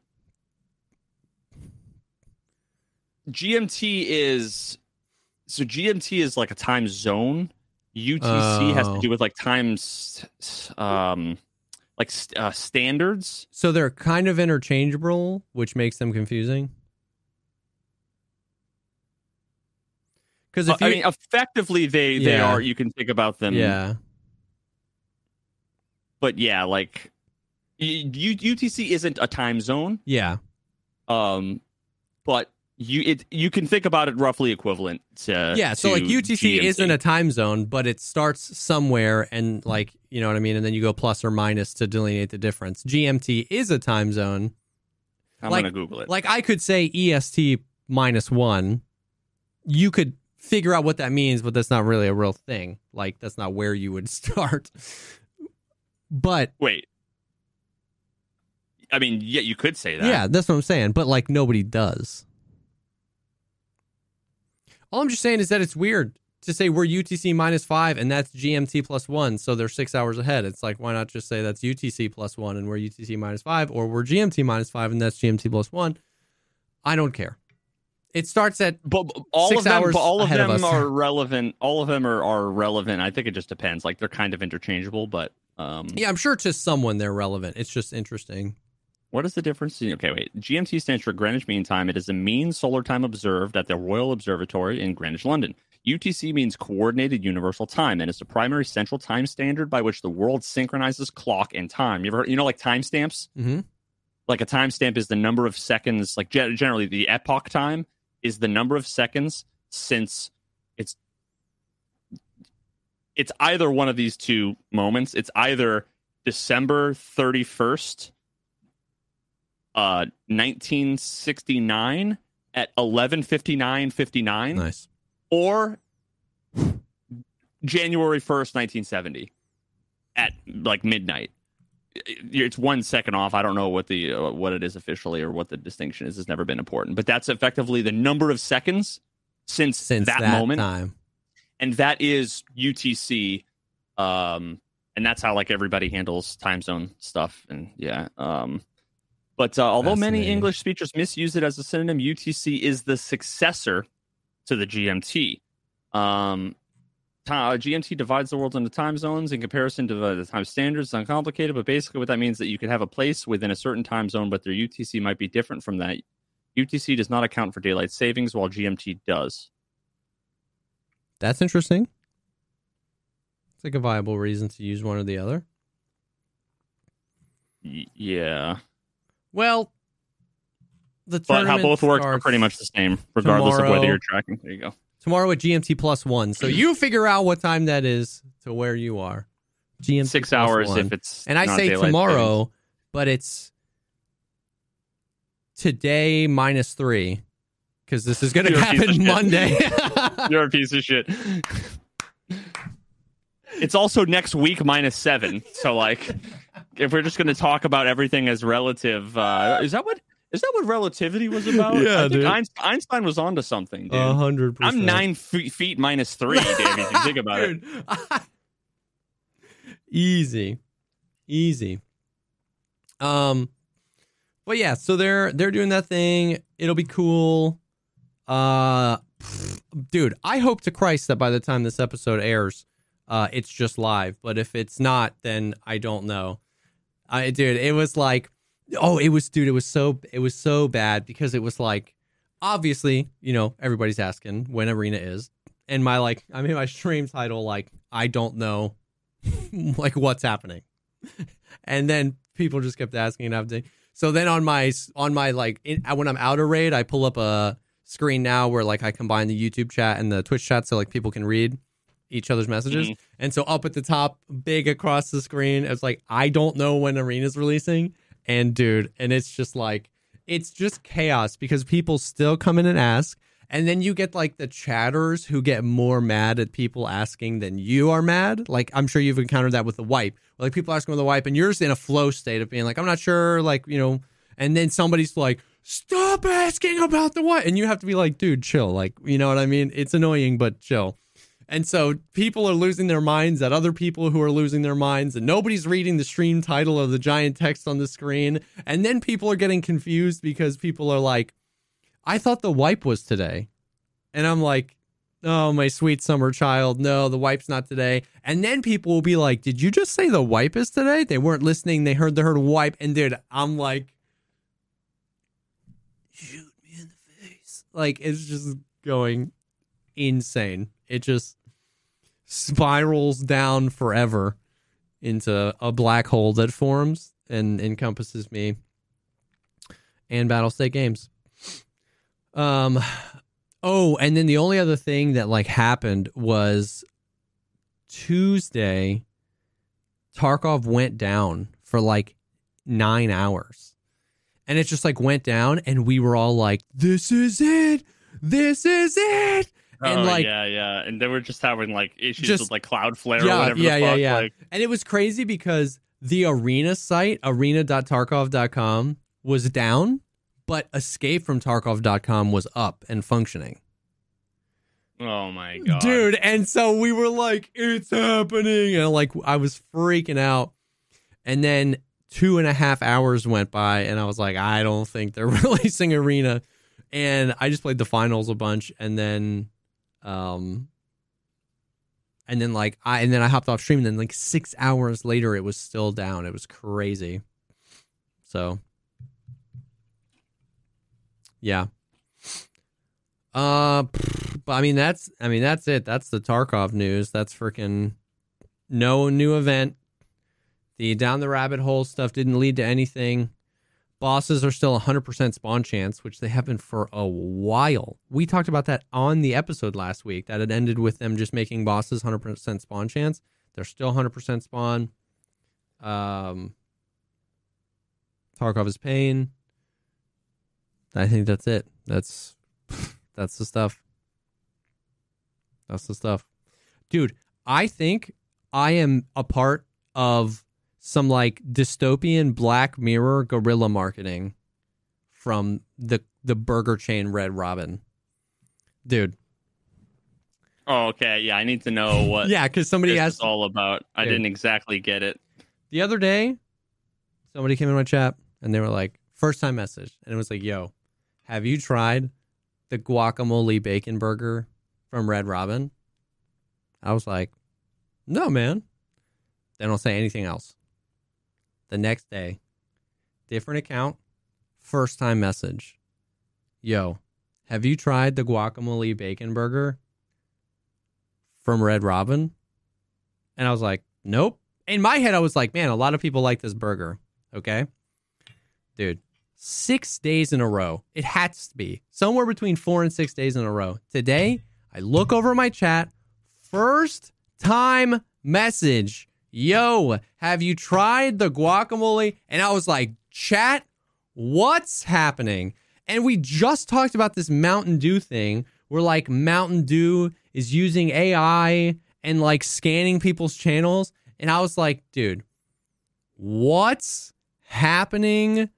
B: GMT is so GMT is like a time zone. UTC oh. has to oh. do with like times, um, like uh, standards.
D: So they're kind of interchangeable, which makes them confusing.
B: Because if you, I mean, effectively, they yeah. they are. You can think about them.
D: Yeah.
B: But yeah, like U- UTC isn't a time zone.
D: Yeah.
B: Um, but you it you can think about it roughly equivalent to
D: yeah. So
B: to
D: like UTC GMT. isn't a time zone, but it starts somewhere, and like you know what I mean, and then you go plus or minus to delineate the difference. GMT is a time zone.
B: I'm
D: like,
B: gonna Google it.
D: Like I could say EST minus one. You could figure out what that means, but that's not really a real thing. Like that's not where you would *laughs* start. But
B: wait, I mean, yeah, you could say that.
D: Yeah, that's what I'm saying. But like nobody does. All I'm just saying is that it's weird to say we're UTC minus five and that's GMT plus one, so they're six hours ahead. It's like why not just say that's UTC plus one and we're UTC minus five, or we're GMT minus five and that's GMT plus one. I don't care. It starts at
B: but all of them, all of them of are relevant. All of them are, are relevant. I think it just depends. Like they're kind of interchangeable, but um,
D: yeah, I'm sure to someone they're relevant. It's just interesting.
B: What is the difference? Okay, wait. GMT stands for Greenwich Mean Time. It is the mean solar time observed at the Royal Observatory in Greenwich, London. UTC means Coordinated Universal Time, and it's the primary central time standard by which the world synchronizes clock and time. You ever, you know, like timestamps.
D: Mm-hmm.
B: Like a timestamp is the number of seconds. Like generally, the epoch time is the number of seconds since it's it's either one of these two moments. It's either December thirty first uh 1969 at 11:59:59.
D: Nice.
B: Or January 1st, 1970 at like midnight. It's one second off. I don't know what the uh, what it is officially or what the distinction is. It's never been important, but that's effectively the number of seconds since,
D: since
B: that,
D: that
B: moment,
D: time.
B: and that is UTC. Um, and that's how like everybody handles time zone stuff. And yeah, um, but uh, although many English speakers misuse it as a synonym, UTC is the successor to the GMT. Um, uh, GMT divides the world into time zones in comparison to the time standards. It's uncomplicated, but basically, what that means is that you could have a place within a certain time zone, but their UTC might be different from that. UTC does not account for daylight savings, while GMT does.
D: That's interesting. It's like a viable reason to use one or the other.
B: Y- yeah.
D: Well, the
B: but how both work are pretty much the same, regardless tomorrow, of whether you're tracking. There you go.
D: Tomorrow at GMT plus one. So you figure out what time that is to where you are. GMT
B: six hours one. if it's
D: and I say tomorrow, but it's today minus three because this is going to happen Monday. *laughs*
B: you're a piece of shit. It's also next week minus seven. So like if we're just going to talk about everything as relative, uh, is that what is that what relativity was *laughs* about?
D: Yeah,
B: I think Einstein, Einstein was onto something, dude.
D: hundred
B: percent. I'm nine feet, feet minus three, if you think *laughs* about dude, it. *laughs*
D: easy, easy. Um, but yeah, so they're they're doing that thing. It'll be cool. Uh, dude, I hope to Christ that by the time this episode airs, uh, it's just live. But if it's not, then I don't know. I dude, it was like, oh, it was dude, it was so it was so bad because it was like, obviously, you know, everybody's asking when arena is, and my like, I mean, my stream title like, I don't know, *laughs* like what's happening, *laughs* and then people just kept asking and everything. So then on my on my like in, when I'm out of raid, I pull up a screen now where like I combine the YouTube chat and the Twitch chat so like people can read each other's messages. Mm-hmm. And so up at the top, big across the screen, it's like, I don't know when Arena's releasing. And dude, and it's just like, it's just chaos because people still come in and ask. And then you get like the chatters who get more mad at people asking than you are mad. Like I'm sure you've encountered that with the wipe. Like people asking with the wipe, and you're just in a flow state of being like, I'm not sure, like, you know, and then somebody's like, stop asking about the wipe. And you have to be like, dude, chill. Like, you know what I mean? It's annoying, but chill. And so people are losing their minds at other people who are losing their minds, and nobody's reading the stream title of the giant text on the screen. And then people are getting confused because people are like, I thought the wipe was today. And I'm like, oh, my sweet summer child. No, the wipe's not today. And then people will be like, did you just say the wipe is today? They weren't listening. They heard the heard wipe. And dude, I'm like, shoot me in the face. Like, it's just going insane. It just spirals down forever into a black hole that forms and encompasses me and Battlestate games. Um oh, and then the only other thing that like happened was Tuesday Tarkov went down for like 9 hours. And it just like went down and we were all like this is it. This is it
B: and oh, like yeah, yeah, and they were just having like issues just, with like Cloudflare yeah, or whatever. Yeah, yeah, yeah. Like.
D: And it was crazy because the arena site, arena.tarkov.com, was down, but escape from tarkov.com was up and functioning.
B: Oh my god.
D: Dude, and so we were like, it's happening. And like I was freaking out. And then two and a half hours went by and I was like, I don't think they're *laughs* releasing Arena. And I just played the finals a bunch and then um and then like I and then I hopped off stream and then like six hours later it was still down. It was crazy. So yeah. Uh but I mean that's I mean that's it. That's the Tarkov news. That's freaking no new event. The down the rabbit hole stuff didn't lead to anything. Bosses are still 100% spawn chance, which they have been for a while. We talked about that on the episode last week that it ended with them just making bosses 100% spawn chance. They're still 100% spawn. Um, Tarkov is pain. I think that's it. That's *laughs* that's the stuff. That's the stuff. Dude, I think I am a part of some like dystopian Black Mirror guerrilla marketing from the the burger chain Red Robin. Dude.
B: Oh, okay. Yeah, I need to know what. *laughs*
D: yeah, because somebody asked
B: all about. I Dude. didn't exactly get it.
D: The other day, somebody came in my chat and they were like, first time message, and it was like, "Yo, have you tried the guacamole bacon burger from Red Robin?" I was like, "No, man." They don't say anything else the next day, different account, first time message. Yo, have you tried the guacamole bacon burger from Red Robin? And I was like, nope. In my head, I was like, man, a lot of people like this burger. Okay. Dude, six days in a row. It has to be somewhere between four and six days in a row. Today, I look over my chat, first time message yo, have you tried the guacamole? And I was like, chat, what's happening? And we just talked about this Mountain Dew thing where like Mountain Dew is using AI and like scanning people's channels. And I was like, dude, what's happening?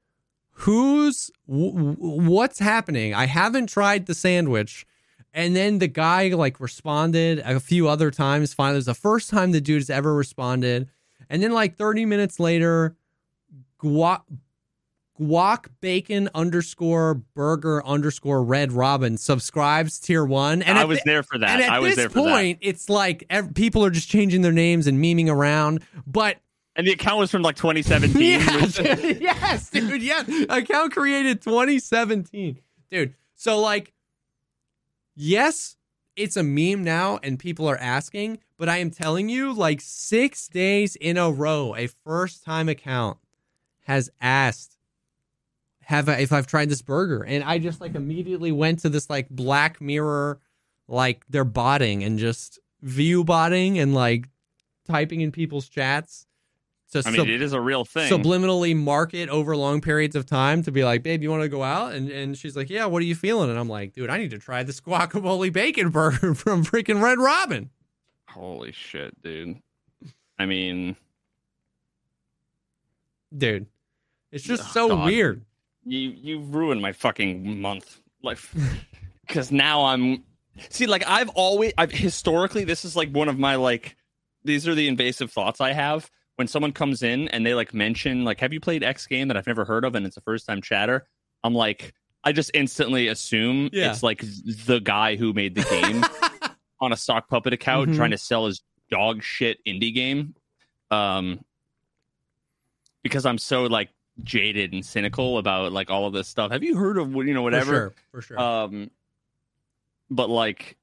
D: Who's what's happening? I haven't tried the sandwich. And then the guy like responded a few other times. Finally, it was the first time the dude has ever responded. And then like 30 minutes later, guac, guac bacon underscore burger underscore red robin subscribes tier one.
B: And I was there for that.
D: And at
B: I
D: was
B: this
D: point, it's like ev- people are just changing their names and memeing around. But
B: and the account was from like 2017. *laughs*
D: yes, *laughs* yes, dude. Yeah, account created 2017, dude. So like yes, it's a meme now and people are asking, but I am telling you, like six days in a row, a first time account has asked have I, if I've tried this burger. And I just like immediately went to this like black mirror, like they're botting and just view botting and like typing in people's chats
B: to I mean, sub- it is a real thing.
D: Subliminally market over long periods of time to be like, babe, you want to go out? And and she's like, yeah. What are you feeling? And I'm like, dude, I need to try this *laughs* guacamole bacon burger *laughs* from freaking Red Robin.
B: Holy shit, dude. I mean,
D: dude, it's just oh, so God. weird.
B: You you ruined my fucking month, life *laughs* because now I'm see, like I've always, I've historically, this is like one of my like, these are the invasive thoughts I have when someone comes in and they like mention like have you played X game that I've never heard of and it's a first time chatter, I'm like I just instantly assume yeah. it's like the guy who made the game *laughs* on a sock puppet account mm-hmm. trying to sell his dog shit indie game. Um because I'm so like jaded and cynical about like all of this stuff. Have you heard of you know whatever?
D: For sure. For sure.
B: Um but like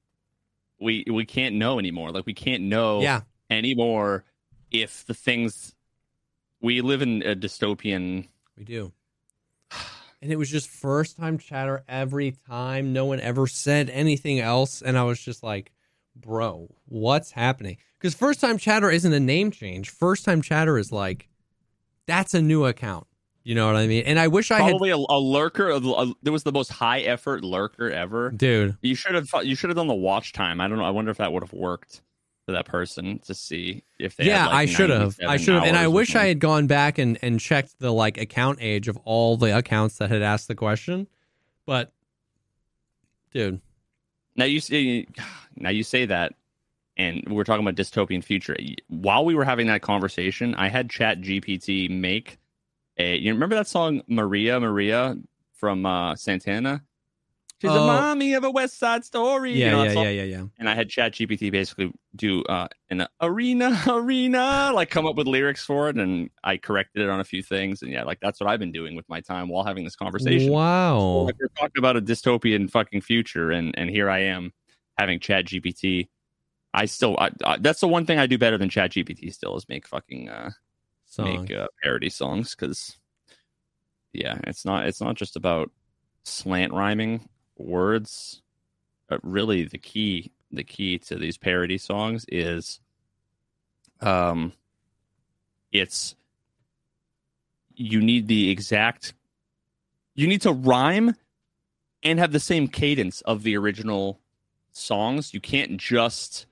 B: we we can't know anymore. Like we can't know
D: yeah.
B: anymore if the things we live in a dystopian
D: we do and it was just first time chatter every time no one ever said anything else and i was just like bro what's happening because first time chatter isn't a name change first time chatter is like that's a new account you know what I mean? And I wish
B: I probably
D: had...
B: a, a lurker. A, there was the most high effort lurker ever,
D: dude.
B: You should have you should have done the watch time. I don't know. I wonder if that would have worked to that person to see if they.
D: Yeah,
B: like
D: I should have. I should have, and I wish I had gone back and and checked the like account age of all the accounts that had asked the question. But, dude,
B: now you see, *sighs* now you say that, and we're talking about dystopian future. While we were having that conversation, I had Chat GPT make a. You remember that song Maria Maria from uh, Santana? She's oh. a mommy of a West Side Story.
D: Yeah, you know, yeah, yeah, yeah, yeah.
B: And I had Chat GPT basically do uh, an arena, *laughs* arena, like come up with lyrics for it, and I corrected it on a few things. And yeah, like that's what I've been doing with my time while having this conversation.
D: Wow, so,
B: like, we're talking about a dystopian fucking future, and and here I am having Chat GPT. I still, I, I, that's the one thing I do better than Chat GPT. Still is make fucking uh, make uh, parody songs because yeah, it's not it's not just about slant rhyming words but really the key the key to these parody songs is um it's you need the exact you need to rhyme and have the same cadence of the original songs. You can't just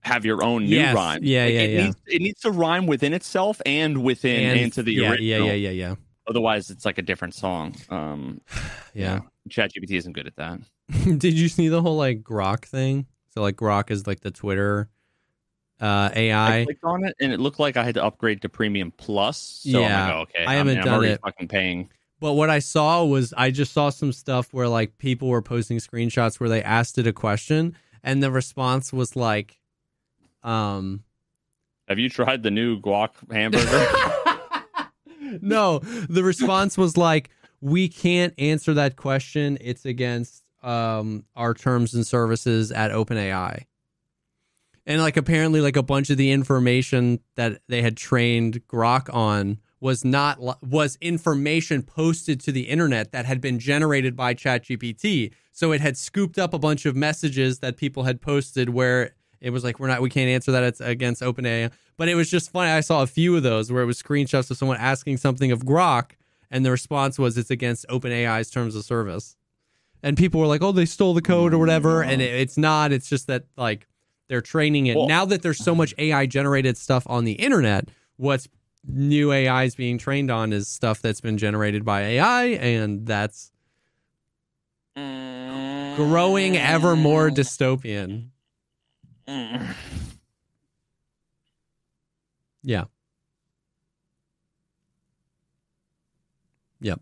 B: have your own new
D: yes.
B: rhyme.
D: Yeah like yeah
B: it
D: yeah.
B: needs, it needs to rhyme within itself and within and, into the
D: yeah,
B: original
D: yeah yeah yeah yeah
B: otherwise it's like a different song um *sighs*
D: yeah
B: ChatGPT isn't good at that. *laughs*
D: Did you see the whole like Grok thing? So like Grok is like the Twitter uh, AI.
B: I clicked on it and it looked like I had to upgrade to Premium Plus. So
D: yeah,
B: like, oh, okay,
D: I haven't
B: I
D: done
B: I'm
D: it.
B: Fucking paying.
D: But what I saw was I just saw some stuff where like people were posting screenshots where they asked it a question and the response was like, um,
B: "Have you tried the new guac hamburger?" *laughs* *laughs*
D: no, the response was like, we can't answer that question. It's against um, our terms and services at OpenAI. And like apparently, like a bunch of the information that they had trained Grok on was not was information posted to the internet that had been generated by ChatGPT. So it had scooped up a bunch of messages that people had posted where it was like we're not we can't answer that it's against OpenAI. But it was just funny. I saw a few of those where it was screenshots of someone asking something of Grok and the response was it's against OpenAI's terms of service. And people were like, "Oh, they stole the code or whatever," and it, it's not. It's just that like they're training it well, now that there's so much AI generated stuff on the internet. What's new AI is being trained on is stuff that's been generated by AI, and that's mm. growing ever more dystopian. Yeah. Yep.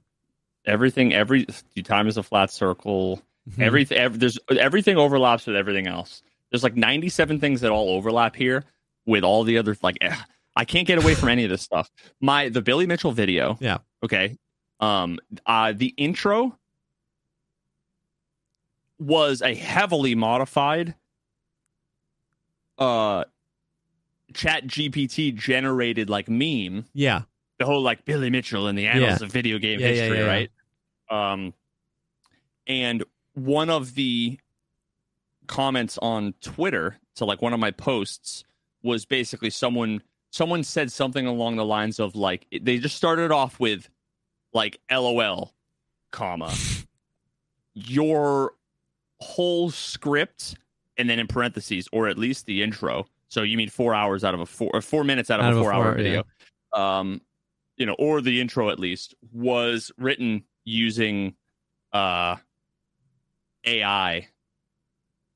B: Everything, every time is a flat circle. Mm-hmm. Everything, every, there's everything overlaps with everything else. There's like 97 things that all overlap here with all the other like. Eh, I can't get away from any of this stuff. My the Billy Mitchell video.
D: Yeah.
B: Okay. Um. Uh. The intro was a heavily modified uh chat gpt generated like meme
D: yeah
B: the whole like Billy Mitchell and the annals yeah. of video game
D: yeah,
B: history,
D: yeah,
B: right? Um, and one of the comments on Twitter to like one of my posts was basically someone someone said something along the lines of like they just started off with like LOL, comma *laughs* your whole script and then in parentheses or at least the intro. So you mean four hours out of a four or four minutes out of
D: out
B: a
D: four,
B: four
D: hour
B: video. Um, you know, or the intro at least was written using uh AI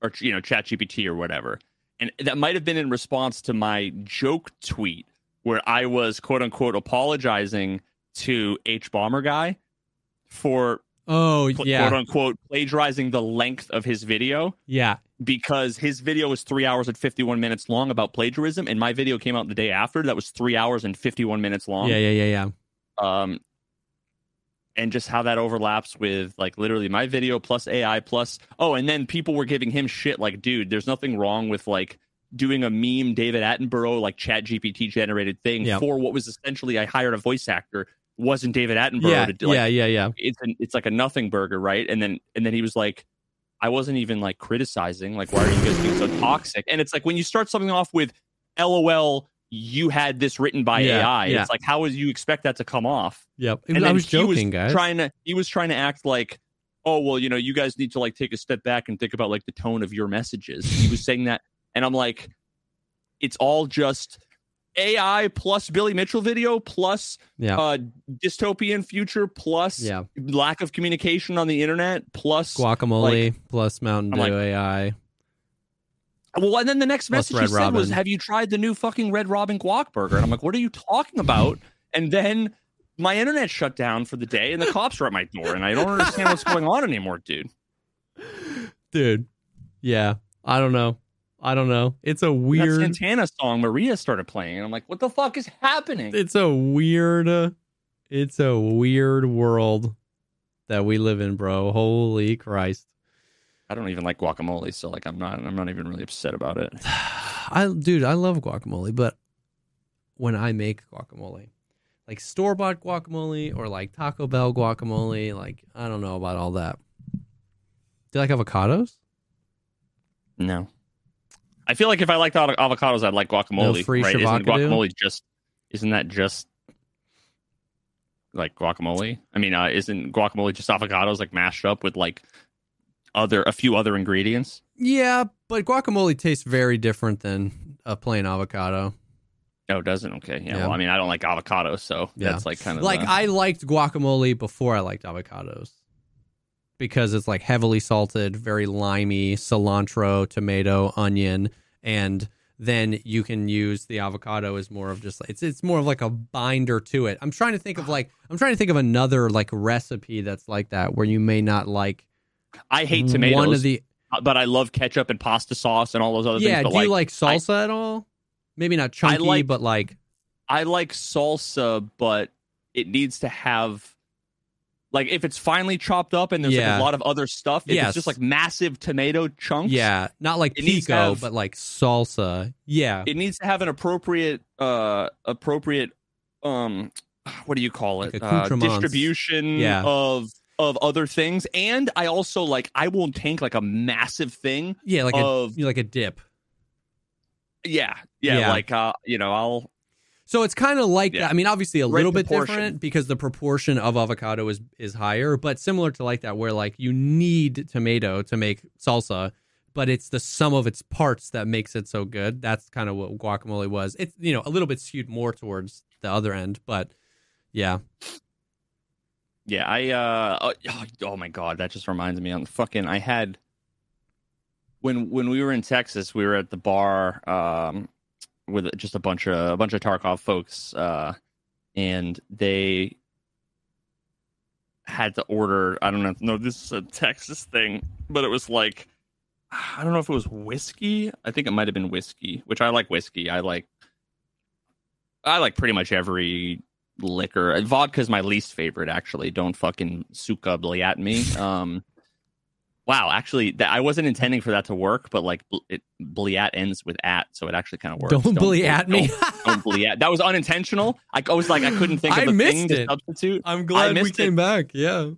B: or you know ChatGPT or whatever, and that might have been in response to my joke tweet where I was quote unquote apologizing to Hbomberguy for
D: oh yeah.
B: quote unquote plagiarizing the length of his video.
D: Yeah
B: because his video was three hours and 51 minutes long about plagiarism and my video came out the day after that was three hours and 51 minutes long.
D: Yeah yeah yeah
B: yeah. Um and just how that overlaps with like literally my video plus ai plus oh and then people were giving him shit like dude there's nothing wrong with like doing a meme david attenborough like chat gpt generated thing
D: yep.
B: for what was essentially i hired a voice actor wasn't david attenborough
D: yeah
B: to, like,
D: yeah yeah yeah.
B: it's an, it's like a nothing burger right? And then and then he was like I wasn't even like criticizing, like, why are you guys being so toxic? And it's like when you start something off with LOL, you had this written by
D: yeah,
B: AI.
D: Yeah.
B: It's like, how would you expect that to come off?
D: Yep.
B: And
D: I was joking,
B: was
D: guys.
B: Trying to, he was trying to act like, oh, well, you know, you guys need to like take a step back and think about like the tone of your messages. He was saying that and I'm like, it's all just AI plus Billy Mitchell video plus
D: yeah.
B: uh, dystopian future plus
D: yeah.
B: lack of communication on the internet plus
D: guacamole
B: like,
D: plus Mountain Dew
B: like,
D: AI.
B: Well, and then the next
D: Plus
B: message
D: Red
B: he said was, "Have you tried the new fucking Red Robin guac burger?" And I'm like, "What are you talking about?" And then my internet shut down for the day, and the *laughs* cops are at my door, and I don't understand what's going on anymore, dude.
D: Dude, yeah, I don't know. I don't know. It's a
B: That
D: weird.
B: Santana song Maria started playing, and I'm like, "What the fuck is happening?"
D: It's a weird. uh, It's a weird world that we live in, bro. Holy Christ.
B: I don't even like guacamole, so like, I'm not, I'm not even really upset about it. *sighs*
D: I dude, I love guacamole, but when I make guacamole, like store bought guacamole or like Taco Bell guacamole, like I don't know about all that. Do you like avocados?
B: No, I feel like if I liked avo- avocados, I'd like guacamole.
D: No free
B: right? Isn't guacamole just? Isn't that just like guacamole? I mean, uh, isn't guacamole just avocados like mashed up with like other a few other ingredients?
D: Yeah, but guacamole tastes very different than a plain avocado.
B: No, it doesn't. Okay, yeah.
D: Yeah.
B: Well, I mean, I don't like avocados, so
D: Yeah.
B: that's like kind of
D: Like
B: the-
D: I liked guacamole before I liked avocados. Because it's like heavily salted, very limey, cilantro, tomato, onion, and then you can use the avocado as more of just it's it's more of like a binder to it. I'm trying to think of like I'm trying to think of another like recipe that's like that where you may not like
B: I hate tomatoes,
D: One of the uh,
B: but I love ketchup and pasta sauce and all those other
D: yeah.
B: things.
D: Yeah, do
B: But
D: you
B: like,
D: like salsa at all? Maybe not chunky,
B: like-
D: but like
B: I like salsa, but it needs to have like if it's finely chopped up and there's like a lot of other stuff. If
D: Yes.
B: it's just like massive tomato chunks.
D: yeah, not like pico,
B: have-
D: but like salsa. Yeah,
B: it needs to have an appropriate uh appropriate um what do you call
D: Like
B: it uh, distribution
D: Yeah.
B: of of other things and i also like i will tank like a massive thing
D: yeah, like
B: of
D: a like a dip.
B: yeah, yeah
D: Yeah.
B: like uh you know i'll
D: So it's kind of like
B: Yeah.
D: that. I mean, obviously a
B: Right
D: little bit different because the proportion of avocado is is higher, but similar to like that, where like you need tomato to make salsa, but it's the sum of its parts that makes it so good. That's kind of what guacamole was. It's you know a little bit skewed more towards the other end, but yeah,
B: yeah i uh oh, oh my god that just reminds me on fucking i had when when we were in texas we were at the bar um with just a bunch of a bunch of tarkov folks uh and they had to order i don't know no this is a *laughs* texas thing but it was like i don't know if it was whiskey. I think it might have been whiskey which i like whiskey. I like i like pretty much every liquor. Vodka is my least favorite actually. Don't fucking suka blee at me. Um wow actually that i wasn't intending for that to work but like it bliat ends with at so it actually kind of works
D: don't bully at me.
B: don't- don't bliat that was unintentional i, I was like i couldn't think *laughs* of
D: I
B: a
D: missed
B: thing to substitute
D: I'm
B: glad we came
D: back. Yeah,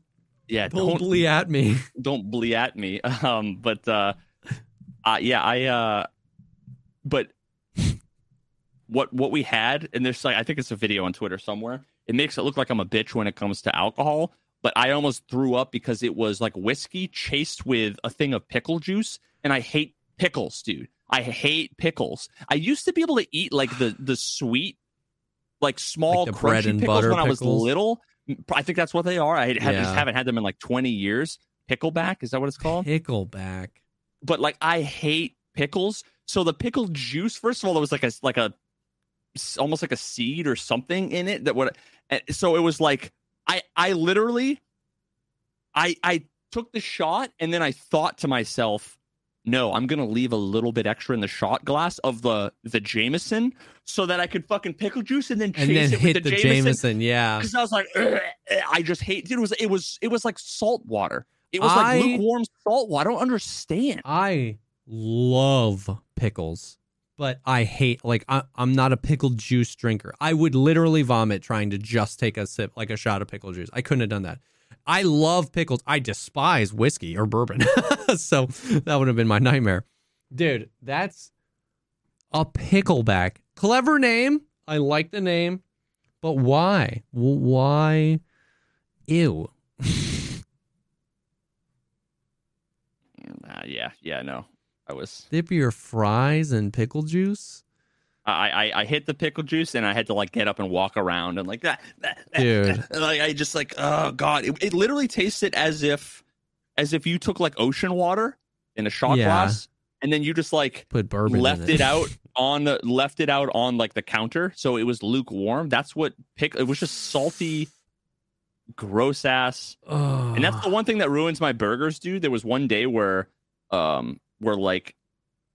B: yeah
D: don't
B: don't
D: bully at me. *laughs*
B: don't blee at me. *laughs* Um, but uh, uh, yeah, I uh, but what what we had, and there's like I think it's a video on Twitter somewhere. It makes it look like I'm a bitch when it comes to alcohol, but I almost threw up because it was like whiskey chased with a thing of pickle juice, and I hate pickles, dude. I hate pickles. I used to be able to eat like the the sweet, like small
D: Like
B: crunchy pickles when I was little. I think that's what they are. I had, just haven't had them in like 20 years. Pickleback is that what it's called?
D: Pickleback.
B: but like I hate pickles. So the pickle juice, first of all, there was like a like a almost like a seed or something in it that would. Eh, so it was like I I literally, I I took the shot and then I thought to myself, no, I'm gonna leave a little bit extra in the shot glass of the the Jameson so that I could fucking pickle juice and then chase
D: And then
B: it
D: hit
B: with the,
D: the
B: Jameson.
D: Jameson. Yeah.
B: Because I was like, "Ugh, I just hate. Dude, it was it was it was like salt water. It was
D: I-
B: like lukewarm salt water. I don't understand.
D: I love pickles, but I hate like I, I'm not a pickle juice drinker. I would literally vomit trying to just take a sip, like a shot of pickle juice. I couldn't have done that. I love pickles. I despise whiskey or bourbon, *laughs* so that would have been my nightmare, dude. That's a pickleback. Clever name. I like the name, but why? Why? Ew. *laughs*
B: Uh, yeah, yeah, no. I was
D: dip your fries in pickle juice.
B: I, I, I hit the pickle juice and I had to like get up and walk around and like that,
D: dude.
B: Like I just like oh god, it, it literally tasted as if as if you took like ocean water in a shot yeah. glass and then you just like
D: put bourbon
B: left
D: it.
B: it. *laughs* out on the left it out on like the counter so it was lukewarm. That's what pick. It was just salty, gross ass.
D: Oh.
B: And that's the one thing that ruins my burgers, dude. There was one day where um where like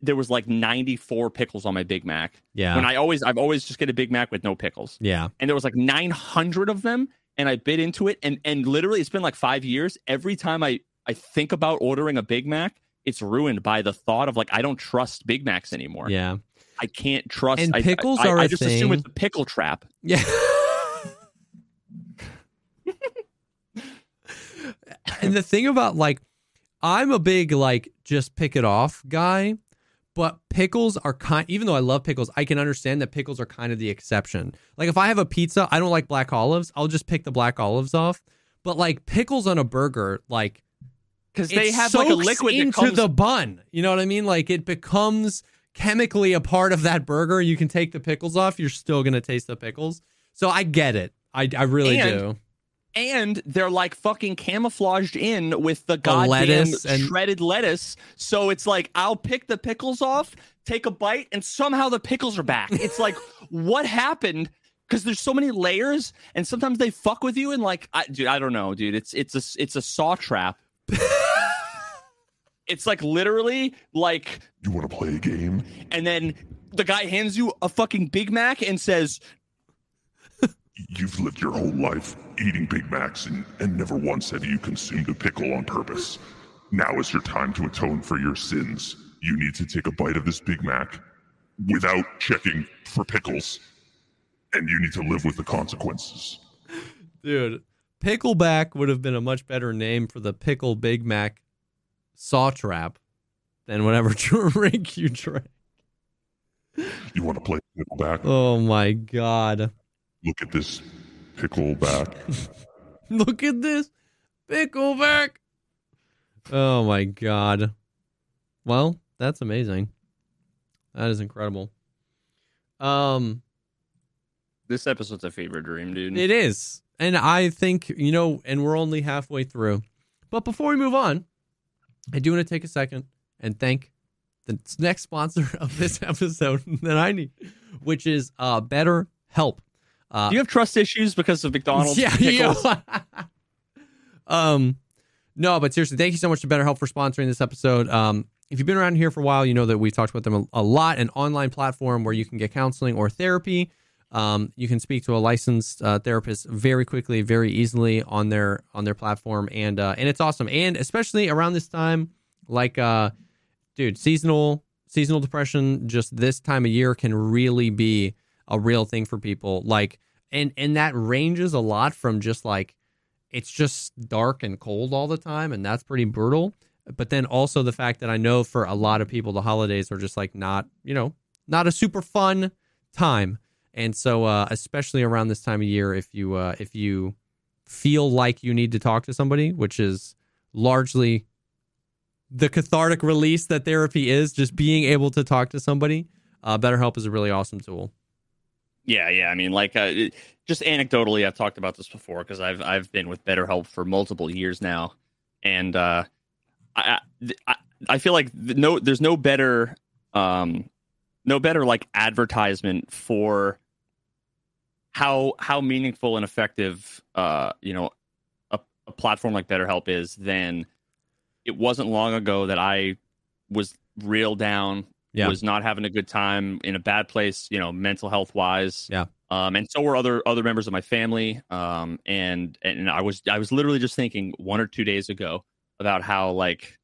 B: there was like 94 pickles on my Big Mac.
D: Yeah.
B: When I always I've always just get a Big Mac with no pickles.
D: Yeah.
B: And there was like 900 of them and I bit into it and and literally it's been like 5 years every time I I think about ordering a Big Mac, it's ruined by the thought of like I don't trust Big Macs anymore.
D: Yeah.
B: I can't trust
D: and pickles
B: I,
D: are
B: I,
D: I
B: just
D: thing.
B: assume it's a pickle trap.
D: Yeah. *laughs* *laughs* and the thing about like I'm a big like just pick it off guy, but pickles are kind even though I love pickles, I can understand that pickles are kind of the exception. Like if I have a pizza, I don't like black olives, I'll just pick the black olives off. But like pickles on a burger, like
B: because they have like a liquid
D: into
B: comes...
D: the bun. You know what I mean? Like it becomes chemically a part of that burger. You can take the pickles off, you're still gonna taste the pickles. So I get it. I, I really
B: and,
D: do.
B: And they're like fucking camouflaged in with the goddamn
D: lettuce and...
B: shredded lettuce. So it's like I'll pick the pickles off, take a bite, and somehow the pickles are back. *laughs* It's like what happened? Because there's so many layers, and sometimes they fuck with you, and like, I, dude, I don't know, dude. It's it's a it's a saw trap. *laughs* it's like literally like
C: you want to play a game,
B: and then the guy hands you a fucking Big Mac and says,
C: You've lived your whole life eating Big Macs and, and never once have you consumed a pickle on purpose. Now is your time to atone for your sins. You need to take a bite of this Big Mac without checking for pickles, and you need to live with the consequences.
D: Dude, Pickleback would have been a much better name for the Pickle Big Mac saw trap than whatever *laughs* drink you drank.
C: You want to play Pickleback?
D: Oh my god.
C: Look at this pickleback. *laughs*
D: Look at this pickleback. Oh my god. Well, that's amazing. That is incredible. Um
B: this episode's a fever dream, dude.
D: It is. And I think, you know, and we're only halfway through. But before we move on, I do want to take a second and thank the next sponsor *laughs* of this episode that I need, which is uh Better Help.
B: Uh, Do you have trust issues because of McDonald's? *laughs*
D: Yeah, yeah. *laughs* um, no, but seriously, thank you so much to BetterHelp for sponsoring this episode. Um, if you've been around here for a while, you know that we've talked about them a, a lot. An online platform where you can get counseling or therapy. Um, you can speak to a licensed uh, therapist very quickly, very easily on their on their platform, and uh, and it's awesome. And especially around this time, like, uh, dude, seasonal seasonal depression, just this time of year can really be a real thing for people. Like, and and that ranges a lot from just like it's just dark and cold all the time, and that's pretty brutal. But then also the fact that I know for a lot of people the holidays are just like not, you know, not a super fun time. And so, uh, especially around this time of year, if you uh, if you feel like you need to talk to somebody, which is largely the cathartic release that therapy is, just being able to talk to somebody, uh, BetterHelp is a really awesome tool.
B: Yeah, yeah. I mean, like, uh, just anecdotally, I've talked about this before because I've I've been with BetterHelp for multiple years now, and uh, I, I I feel like no, there's no better um, no better like advertisement for how how meaningful and effective uh you know a, a platform like BetterHelp is than it wasn't long ago that I was real down yeah. was not having a good time in a bad place, you know, mental health wise.
D: Yeah.
B: Um, and so were other other members of my family. Um, and and I was I was literally just thinking one or two days ago about how like,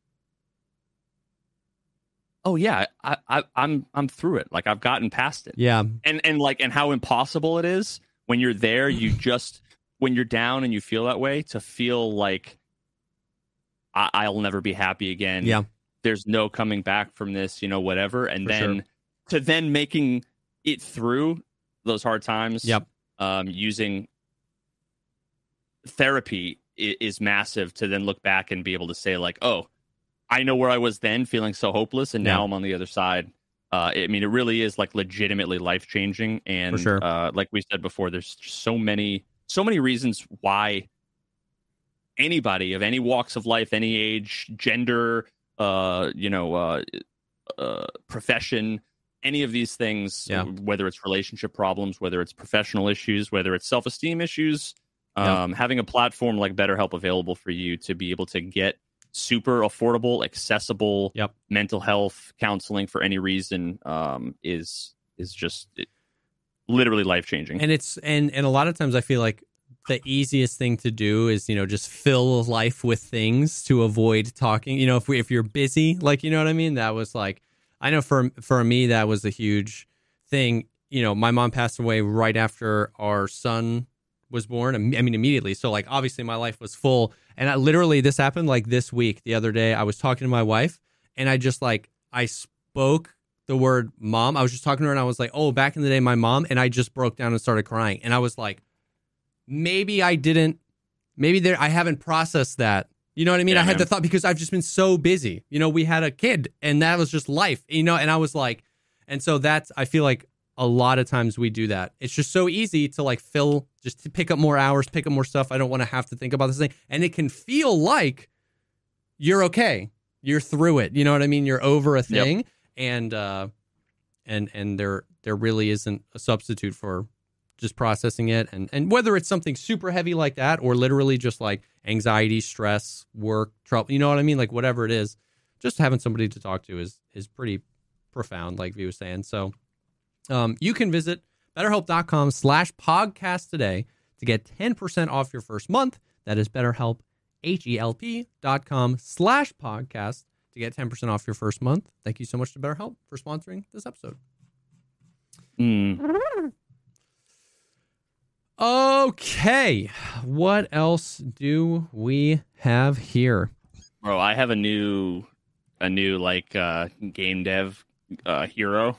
B: oh yeah, I, I I'm I'm through it. Like I've gotten past it.
D: Yeah.
B: And and like and how impossible it is when you're there. You *clears throat* just when you're down and you feel that way to feel like I, I'll never be happy again.
D: Yeah
B: there's no coming back from this, you know, whatever. And
D: For
B: then
D: sure.
B: to then making it through those hard times,
D: Yep.
B: um, using therapy is, is massive to then look back and be able to say like, oh, I know where I was then, feeling so hopeless, and now I'm on the other side. Uh, I mean, it really is like legitimately life changing, and
D: sure.
B: uh, like we said before, there's so many, so many reasons why anybody of any walks of life, any age, gender, uh, you know, uh, uh, profession, any of these things,
D: Yeah.
B: whether it's relationship problems, whether it's professional issues, whether it's self esteem issues,
D: Yeah.
B: um, having a platform like BetterHelp available for you to be able to get super affordable, accessible
D: Yep.
B: mental health counseling for any reason um, is is just it, literally life changing.
D: and it's and and a lot of times I feel like the easiest thing to do is you know just fill life with things to avoid talking. You know, if we if you're busy, like you know what I mean. That was like I know for for me that was a huge thing. You know, my mom passed away right after our son was born. I mean, immediately. So like obviously my life was full, and I literally this happened like this week. The other day I was talking to my wife, and I just like I spoke the word mom. I was just talking to her and I was like, oh, back in the day, my mom. And I just broke down and started crying. And I was like, maybe I didn't, maybe there, I haven't processed that. You know what I mean?
B: Yeah,
D: I had
B: man.
D: the thought because I've just been so busy. You know, we had a kid and that was just life, you know, and I was like, and so that's, I feel like a lot of times we do that. It's just so easy to like fill, just to pick up more hours, pick up more stuff. I don't want to have to think about this thing. And it can feel like you're okay. You're through it. You know what I mean? You're over a
B: Yep.
D: thing. And, uh, and, and there, there really isn't a substitute for just processing it. And, and whether it's something super heavy like that or literally just like anxiety, stress, work, trouble, you know what I mean? Like whatever it is, just having somebody to talk to is, is pretty profound, like V was saying. So, um, you can visit betterhelp.com slash pogcast today to get 10% off your first month. That is betterhelp, H-E-L-P dot com slash pogcast to get 10% off your first month. Thank you so much to BetterHelp for sponsoring this episode.
B: Mm.
D: Okay. What else do we have here?
B: Bro, I have a new, a new like uh, game dev uh, hero.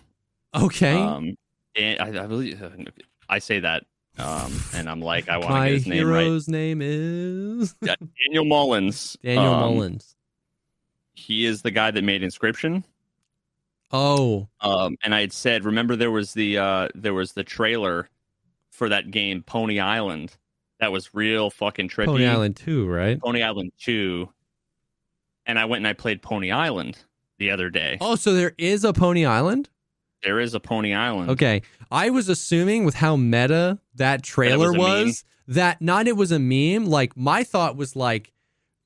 D: Okay.
B: Um, and I, I believe I say that, um, and I'm like, I want to
D: My
B: get his name right.
D: hero's name is
B: Daniel Mullins. *laughs*
D: Daniel
B: Um,
D: Mullins.
B: He is the guy that made Inscryption.
D: Oh,
B: Um, and I had said, remember there was the uh, there was the trailer for that game Pony Island that was real fucking trippy.
D: Pony Island 2, right?
B: Pony Island Two. And I went and I played Pony Island the other day.
D: Oh, so there is a Pony Island?
B: There is a Pony Island.
D: Okay. I was assuming with how meta that trailer
B: was
D: was, that not it was a meme. Like my thought was like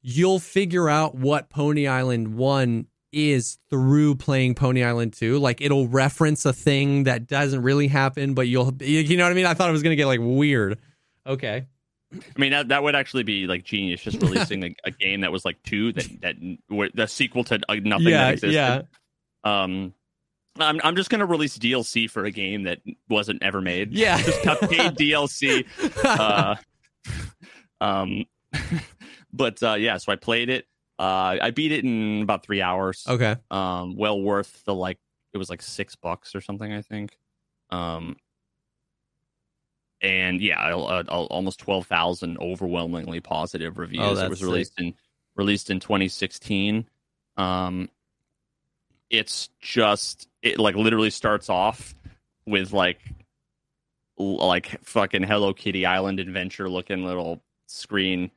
D: you'll figure out what Pony Island 1 is through playing Pony Island 2. Like it'll reference a thing that doesn't really happen, but you'll *laughs* you know what I mean? I thought it was going to get like weird. Okay.
B: I mean that that would actually be like genius, just releasing a, a game that was like two that that were the sequel to uh, nothing
D: yeah,
B: that existed.
D: yeah.
B: Um, I'm I'm just gonna release DLC for a game that wasn't ever made.
D: Yeah. *laughs*
B: just paid DLC. *laughs* Uh, um, but uh, yeah, so I played it. Uh, I beat it in about three hours.
D: okay.
B: Um, well worth the like. It was like six bucks or something, I think. Um, and yeah, I'll, uh, I'll, almost twelve thousand overwhelmingly positive reviews.
D: Oh,
B: it was
D: sick.
B: released in released in 2016. Um, it's just it like literally starts off with like like fucking Hello Kitty Island adventure looking little screen,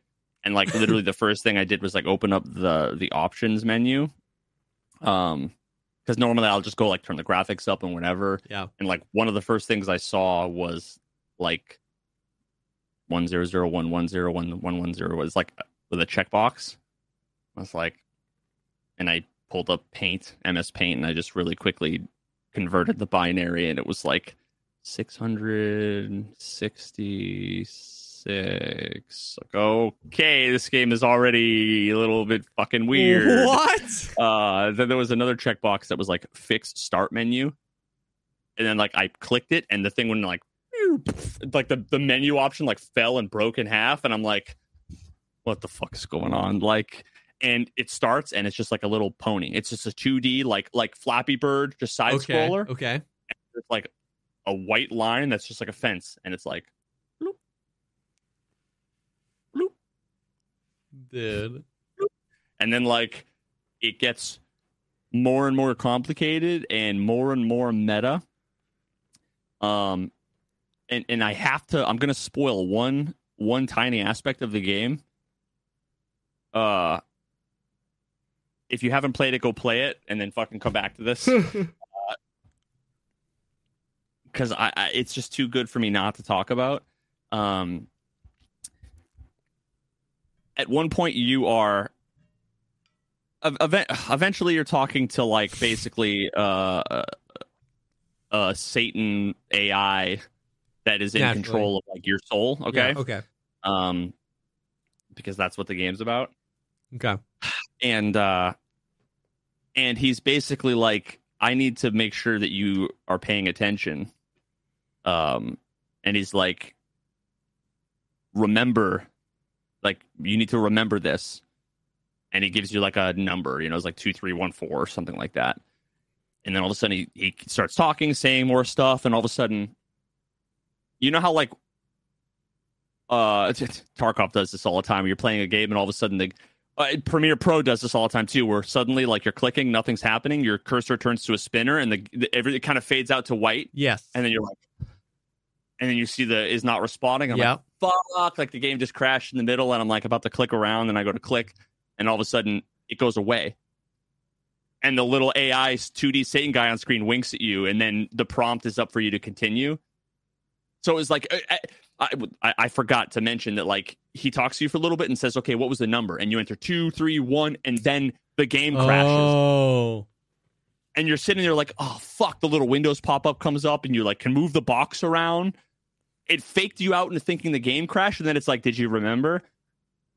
B: and like literally the first thing I did was like open up the the options menu, um, because normally I'll just go like turn the graphics up and whatever,
D: Yeah.
B: and like one of the first things I saw was like one zero zero one one zero one one one zero was like with a checkbox. I was like, and I pulled up Paint, MS Paint, and I just really quickly converted the binary, and it was like six hundred sixty six. Like, okay, this game is already a little bit fucking weird.
D: What?
B: Uh, then there was another checkbox that was like fix start menu, and then like I clicked it, and the thing went like, like the the menu option like fell and broke in half, and I'm like, what the fuck is going on? Like, and it starts, and it's just like a little pony. It's just a 2D like like Flappy Bird, just side
D: Okay.
B: scroller.
D: Okay.
B: It's like a white line that's just like a fence, and it's like. bloop, bloop,
D: Dude.
B: and then like it gets more and more complicated and more and more meta. Um, and and I have to. I'm gonna spoil one one tiny aspect of the game. Uh, if you haven't played it, go play it, and then fucking come back to this. Because *laughs* uh, I, I, it's just too good for me not to talk about. Um, at one point, you are eventually you're talking to like basically uh, uh, uh Satan AI that is in Naturally. control of like your soul. Okay.
D: Yeah, okay.
B: Um, because that's what the game's about.
D: Okay.
B: And uh, and he's basically like, I need to make sure that you are paying attention. Um, and he's like, remember, like you need to remember this and he gives you like a number, you know, it's like two, three, one, four, or something like that. And then all of a sudden he, he starts talking, saying more stuff, and all of a sudden, you know how like uh *laughs* Tarkov does this all the time. You're playing a game, and all of a sudden the uh, Premiere Pro does this all the time too, where suddenly like you're clicking, nothing's happening, your cursor turns to a spinner, and the, the everything kind of fades out to white.
D: Yes,
B: and then you're like, and then you see the is not responding. I'm
D: yeah.
B: like, fuck, like the game just crashed in the middle, and I'm like about to click around, and I go to click, and all of a sudden it goes away. And the little AI 2D Satan guy on screen winks at you, and then the prompt is up for you to continue. So it was like, I, I, I forgot to mention that, like, he talks to you for a little bit and says, okay, what was the number? And you enter two, three, one, and then the game crashes.
D: Oh.
B: And you're sitting there like, oh, fuck, the little Windows pop up comes up, and you like can move the box around. It faked you out into thinking the game crashed, and then it's like, did you remember?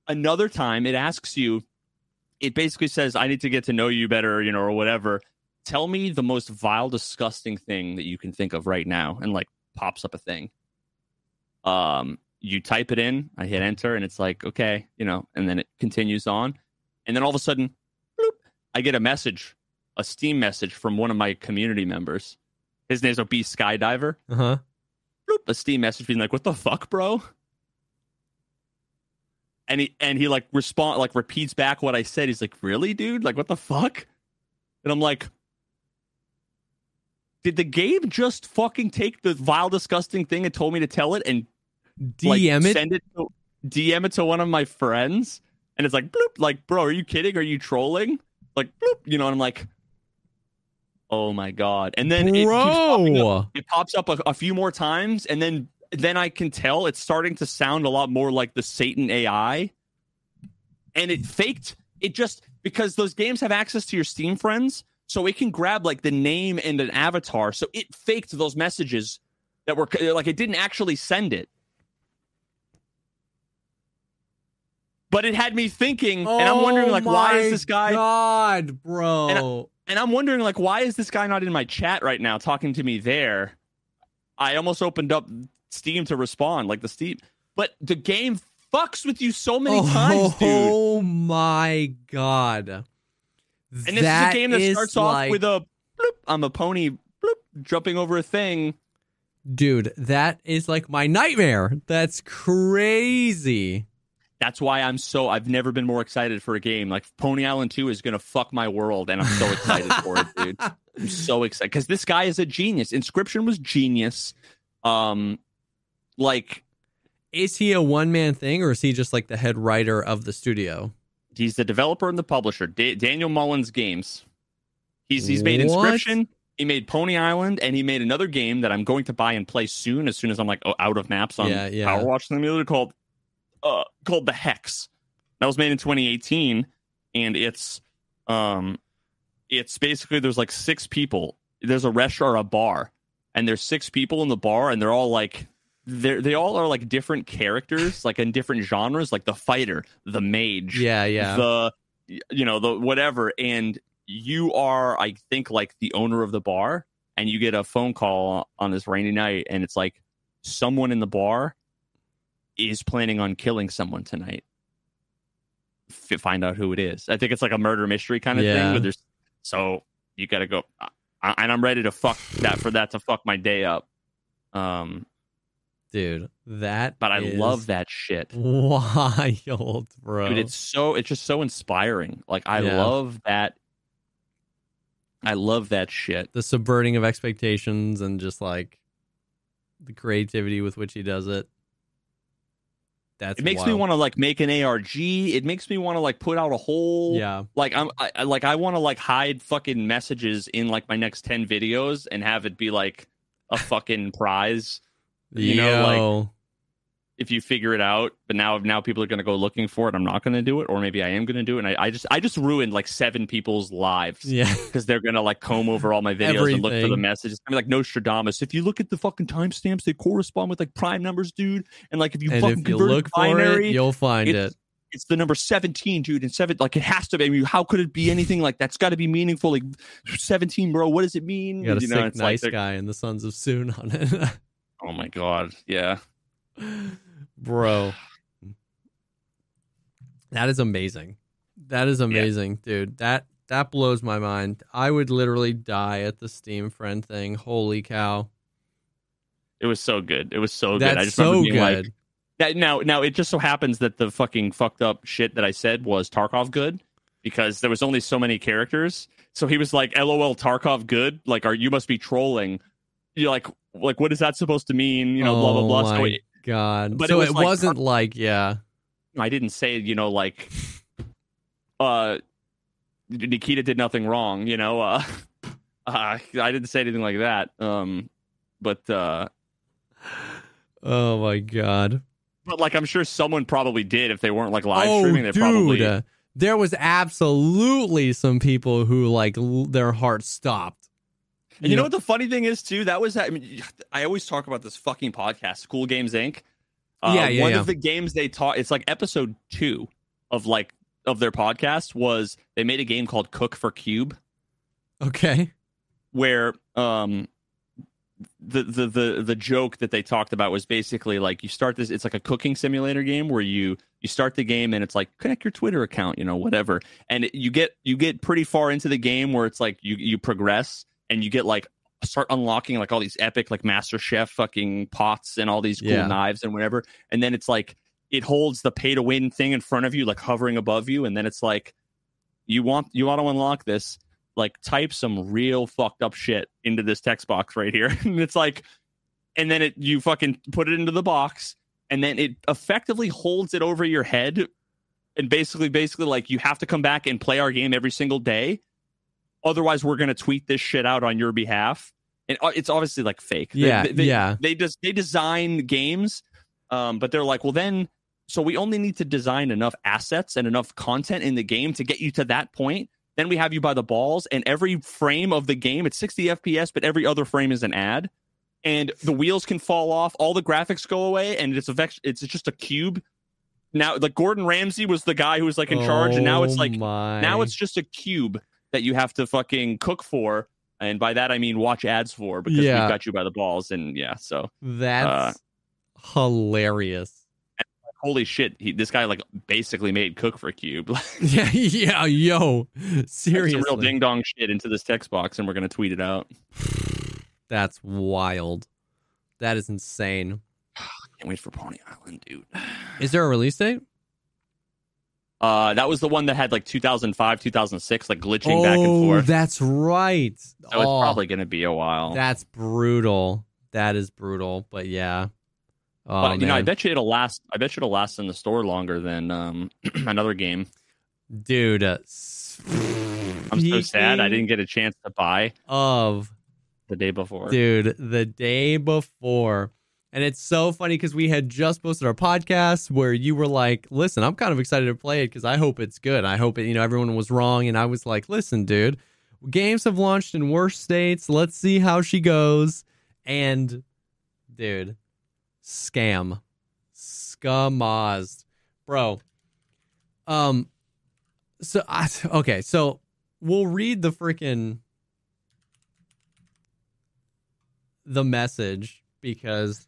B: Another time, it asks you, it basically says, I need to get to know you better, you know, or whatever. Tell me the most vile, disgusting thing that you can think of right now. And like pops up a thing. Um, you type it in, I hit enter, and it's like, okay, you know, and then it continues on. And then all of a sudden, bloop, I get a message, a Steam message from one of my community members. His name's Beast Skydiver.
D: Uh huh.
B: Bloop, a Steam message being like, what the fuck, bro? and he and he like respond like repeats back what I said. He's like, "Really, dude? Like, what the fuck?" And I'm like, "Did the game just fucking take the vile, disgusting thing and told me to tell it and
D: DM like,
B: it, send it, to, DM it to one of my friends?" And it's like, "Bloop!" Like, bro, are you kidding? Are you trolling? Like, bloop, you know? And I'm like, "Oh my god!" And then it, up, it pops up a, a few more times, and then then I can tell it's starting to sound a lot more like the Satan AI. And it faked it just because those games have access to your Steam friends, so it can grab like the name and an avatar. So it faked those messages that were uh, like it didn't actually send it. But it had me thinking,
D: oh
B: and I'm wondering like why is oh this guy
D: God, bro.
B: And, I'm wondering like why is this guy not in my chat right now talking to me there? I almost opened up Steam to respond, like the Steam. But the game fucks with you so many
D: oh,
B: times, dude.
D: Oh my god!
B: And this that is a game that starts like... off with a bloop, I'm a pony bloop, jumping over a thing.
D: Dude, that is like my nightmare. That's crazy.
B: That's why I'm so I've never been more excited for a game. Like Pony Island 2 is gonna fuck my world, and I'm so excited for it, dude. *laughs* I'm so excited because this guy is a genius. Inscryption was genius. Um, like
D: is he a one man thing or is he just like the head writer of the studio?
B: He's the developer and the publisher. Da- Daniel Mullins Games. He's he's made what? Inscryption. He made Pony Island, and he made another game that I'm going to buy and play soon. As soon as I'm like oh, out of maps on yeah, yeah. PowerWash the Simulator called uh, called the Hex. That was made in 2018, and it's um, it's basically there's like six people. There's a restaurant or a bar, and there's six people in the bar, and they're all like they they all are like different characters, like in different genres, like the fighter, the mage,
D: yeah, yeah,
B: the you know the whatever, and you are, I think, like the owner of the bar, and you get a phone call on this rainy night, and it's like someone in the bar is planning on killing someone tonight. F- find out who it is. I think it's like a murder mystery kind of yeah. thing. Where there's so you got to go, uh, and I'm ready to fuck that for that to fuck my day up. Um,
D: dude. That
B: but I love that shit. *laughs*
D: Wild, bro.
B: Dude, it's so it's just so inspiring. Like I yeah. love that. I love that shit.
D: The subverting of expectations and just like the creativity with which he does it. That's
B: it makes
D: wild.
B: me want to like make an ARG. It makes me want to like put out a whole
D: yeah.
B: Like I'm I, like I want to like hide fucking messages in like my next ten videos and have it be like a fucking prize. You
D: Yo.
B: know, like if you figure it out, but now now people are going to go looking for it. I'm not going to do it, or maybe I am going to do it. And I, I, just I just ruined like seven people's lives.
D: Yeah, *laughs*
B: because they're going to like comb over all my videos
D: Everything.
B: and look for the messages. I mean, like Nostradamus. If you look at the fucking timestamps, they correspond with like prime numbers, dude. And like if you
D: and
B: fucking
D: if you
B: convert
D: look
B: binary,
D: for it, you'll find it.
B: It's the number 17, dude. And seven, like it has to be. I mean, how could it be anything like that's got to be meaningful? Like 17, bro. What does it mean?
D: You got a
B: you know,
D: sick nice like guy in the Sons of Soon on it. *laughs*
B: oh my god, yeah *laughs*
D: bro. That is amazing. That is amazing, yeah. dude. That that blows my mind. I would literally die at the Steam friend thing. Holy cow.
B: It was so good. It was so
D: That's
B: good. I just
D: so
B: remember being
D: good.
B: like that now now it just so happens that the fucking fucked up shit that I said was Tarkov good because there was only so many characters. So he was like, LOL Tarkov good? Like are you must be trolling. You're like like what is that supposed to mean? You know,
D: oh
B: blah blah blah.
D: So oh God.
B: But
D: so
B: it, was
D: it
B: like,
D: wasn't like, yeah.
B: I didn't say, you know, like uh Nikita did nothing wrong, you know. Uh, *laughs* uh I didn't say anything like that. Um but uh
D: Oh my god.
B: But like I'm sure someone probably did if they weren't like live
D: oh,
B: streaming they
D: dude.
B: probably
D: there was absolutely some people who like l- their heart stopped.
B: And you know what the funny thing is too? That was I mean I always talk about this fucking podcast, Cool Games Inc. Uh,
D: yeah, yeah,
B: one
D: yeah.
B: of the games they taught it's like episode two of like of their podcast was they made a game called Cook for Cube.
D: Okay.
B: Where um the, the the the joke that they talked about was basically like you start this it's like a cooking simulator game where you you start the game and it's like connect your twitter account you know whatever and it, you get you get pretty far into the game where it's like you you progress and you get like start unlocking like all these epic like master chef fucking pots and all these cool
D: Yeah.
B: knives and whatever and then it's like it holds the pay to win thing in front of you like hovering above you and then it's like you want you want to unlock this like type some real fucked up shit into this text box right here *laughs* and it's like and then it you fucking put it into the box and then it effectively holds it over your head and basically basically like you have to come back and play our game every single day otherwise we're going to tweet this shit out on your behalf. And uh, it's obviously like fake. They-
D: Yeah,
B: they, they,
D: yeah.
B: they just they design games um but they're like well then so we only need to design enough assets and enough content in the game to get you to that point. Then we have you by the balls and every frame of the game it's 60 fps but every other frame is an ad. And the wheels can fall off all the graphics go away and it's a vex- it's just a cube. Now like gordon ramsay was the guy who was like in charge and now it's
D: Oh
B: like
D: my.
B: now it's just a cube that you have to fucking cook for and by that i mean watch ads for because
D: Yeah.
B: we've got you by the balls and yeah so
D: That's uh, hilarious.
B: holy shit he, this guy like basically made cook for cube *laughs* *laughs*
D: Yeah, yeah, yo.
B: Seriously.
D: Seriously.
B: real ding dong shit into this text box and we're gonna tweet it out *sighs*
D: That's wild. That is insane. *sighs*
B: can't wait for pony island dude
D: Is there a release date?
B: Uh that was the one that had like 2005 2006 like glitching
D: oh,
B: back and forth
D: that's right.
B: so
D: oh,
B: it's probably gonna be a while
D: That's brutal. That is brutal. But yeah. Oh,
B: but you know i bet you it'll last i bet you it'll last in the store longer than um *clears throat* another game
D: dude. Uh,
B: i'm so sad i didn't get a chance to buy
D: Of
B: the day before
D: dude the day before and it's so funny because we had just posted our podcast where you were like listen i'm kind of excited to play it because i hope it's good. I hope it you know everyone was wrong. And i was like listen dude games have launched in worse states. Let's see how she goes. And dude scam. Scamazed. Bro um so I, okay so we'll read the freaking the message because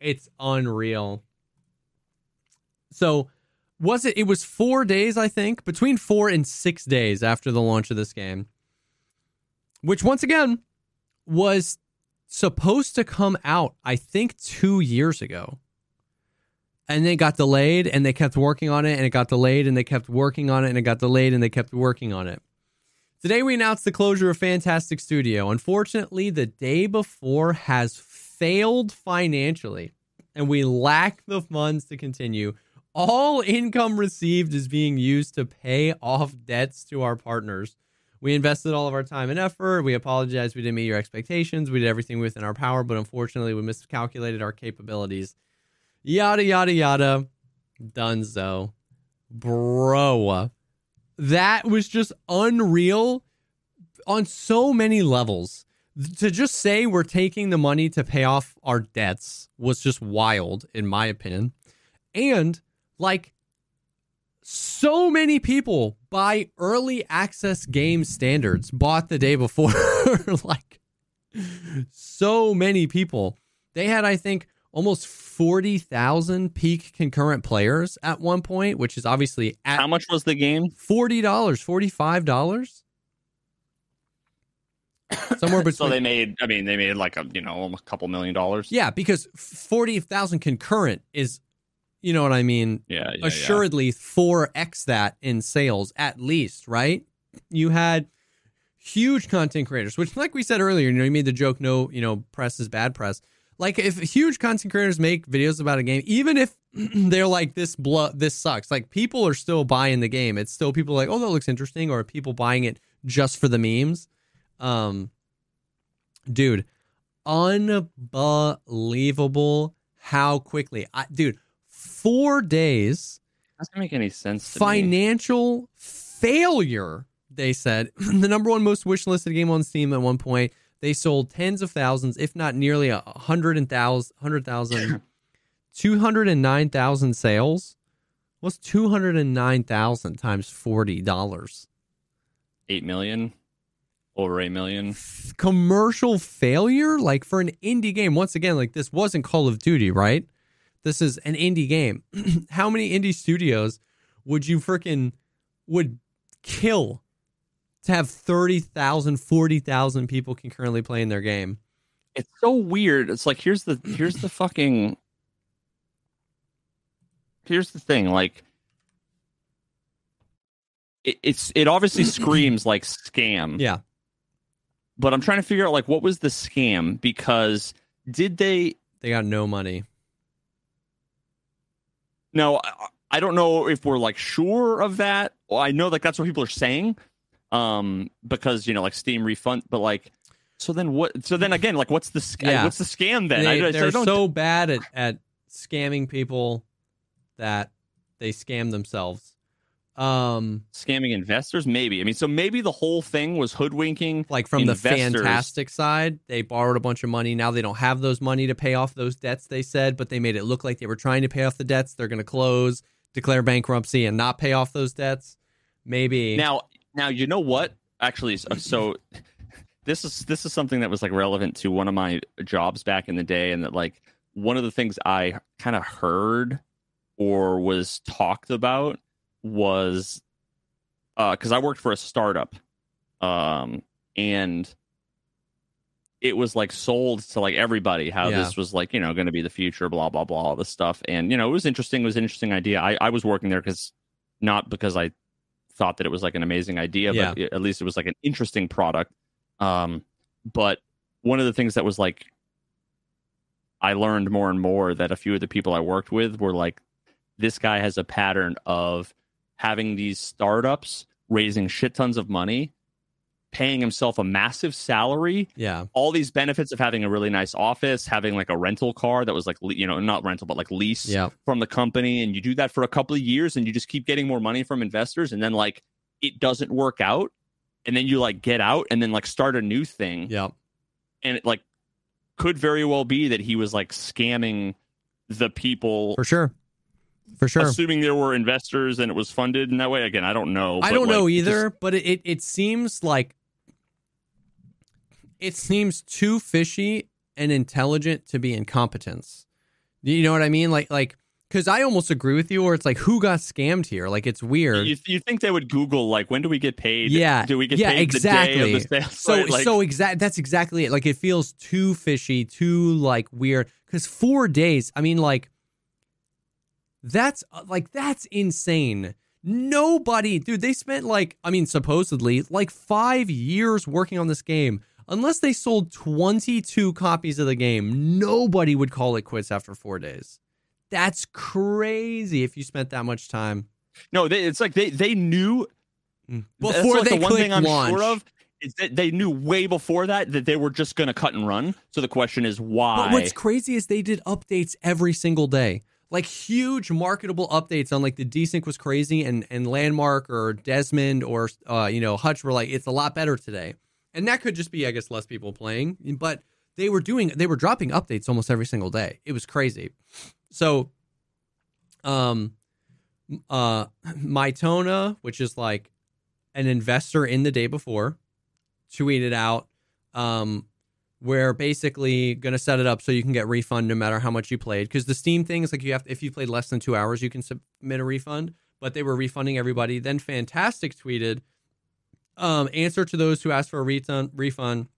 D: it's unreal. So, was it? It was four days, I think, between four and six days after the launch of this game, which once again was supposed to come out, I think, two years ago. And then got delayed and they kept working on it and it got delayed and they kept working on it and it got delayed and they kept working on it. Today we announced the closure of Fntastic Studio. Unfortunately, the day before has failed financially and we lack the funds to continue. All income received is being used to pay off debts to our partners. We invested all of our time and effort. We apologize we didn't meet your expectations. We did everything within our power, but unfortunately, we miscalculated our capabilities. Yada, yada, yada. Dunzo. Bro. That was just unreal on so many levels. To just say we're taking the money to pay off our debts was just wild, in my opinion. And, like, so many people by early access game standards bought the day before *laughs* like so many people. They had i think almost 40,000 peak concurrent players at one point which is obviously at
B: how much was the game?
D: $40 $45 *coughs* somewhere between
B: so they made i mean they made like a you know a couple million dollars
D: yeah because 40,000 concurrent is you know what I mean?
B: Yeah. yeah
D: assuredly, four yeah. x that in sales at least, right? You had huge content creators, which, like we said earlier, you know, you made the joke, no, you know, press is bad press. Like if huge content creators make videos about a game, even if *clears throat* they're like this blood, this sucks. Like people are still buying the game. It's still people like, oh, that looks interesting, or people buying it just for the memes. Um, dude, unbelievable how quickly, I, dude four days.
B: Doesn't make any sense.
D: financial me. failure. They said *clears throat* the number one most wish listed game on Steam at one point. They sold tens of thousands, if not nearly a hundred and thousand, hundred thousand, *coughs* two hundred and nine thousand sales. What's two hundred and nine thousand times forty dollars?
B: Eight million over 8 million
D: commercial failure like for an indie game once again like this wasn't call of duty right this is an indie game. *clears throat* How many indie studios would you freaking would kill to have 30,000, 40,000 people concurrently playing their game?
B: It's so weird. It's like here's the here's the fucking here's the thing like it, it's it obviously screams like scam.
D: Yeah.
B: But I'm trying to figure out like what was the scam because did they
D: they got no money.
B: No, I don't know if we're like sure of that. Well, I know like that's what people are saying, um, because you know like Steam refund, but like, so then what? So then again, like, what's the sc- yeah. what's the scam then?
D: They, I, they're so bad at at scamming people that they scam themselves. Um,
B: scamming investors, maybe. I mean, so maybe the whole thing was hoodwinking.
D: Like from investors. the Fntastic side, they borrowed a bunch of money. Now they don't have those money to pay off those debts. They said, but they made it look like they were trying to pay off the debts. They're going to close, declare bankruptcy, and not pay off those debts. Maybe
B: now. Now you know what? Actually, so this is this is something that was like relevant to one of my jobs back in the day, and that like one of the things I kind of heard or was talked about was uh because uh, I worked for a startup, um, and it was like sold to like everybody how yeah. this was like you know going to be the future, blah blah blah, all this stuff, and you know it was interesting. It was an interesting idea. I I was working there because not because I thought that it was like an amazing idea, yeah. but at least it was like an interesting product. Um, but one of the things that was like I learned more and more that a few of the people I worked with were like, this guy has a pattern of having these startups raising shit tons of money, paying himself a massive salary.
D: Yeah.
B: All these benefits of having a really nice office, having like a rental car that was like, you know, not rental, but like lease
D: yeah.
B: from the company. And you do that for a couple of years and you just keep getting more money from investors. And then like it doesn't work out. And then you like get out and then like start a new thing.
D: Yeah.
B: And it like could very well be that he was like scamming the people
D: for sure for sure.
B: Assuming there were investors and it was funded in that way. Again, I don't know.
D: I don't like, know either, just... but it, it seems like it seems too fishy and intelligent to be incompetence. You know what I mean? Like like because I almost agree with you, or it's like who got scammed here? Like it's weird.
B: You, you think they would Google like when do we get paid?
D: Yeah,
B: do we get
D: yeah,
B: paid
D: exactly.
B: the day of the
D: so *laughs*
B: like,
D: so exact. That's exactly it. Like it feels too fishy, too like weird. Because four days. I mean, like that's uh, like that's insane. Nobody, dude. They spent like I mean, supposedly like five years working on this game. Unless they sold 22 copies of the game, nobody would call it quits after four days. That's crazy if you spent that much time.
B: No, they, it's like they they knew
D: mm. before
B: like
D: they
B: the one thing I'm
D: launch.
B: sure of is that they knew way before that that they were just going to cut and run. So the question is why?
D: But what's crazy is they did updates every single day. Like huge marketable updates on like the desync was crazy and and Lvndmark or Desmond or uh you know Hutch were like it's a lot better today. And that could just be I guess less people playing, but they were doing they were dropping updates almost every single day. It was crazy. So, um, uh, Mytona, which is like an investor in the day before, tweeted out, um, we're basically going to set it up so you can get refund no matter how much you played. Because the Steam thing is like you have, if you played less than two hours, you can submit a refund. But they were refunding everybody. Then Fntastic tweeted, um, answer to those who asked for a refund. Refund.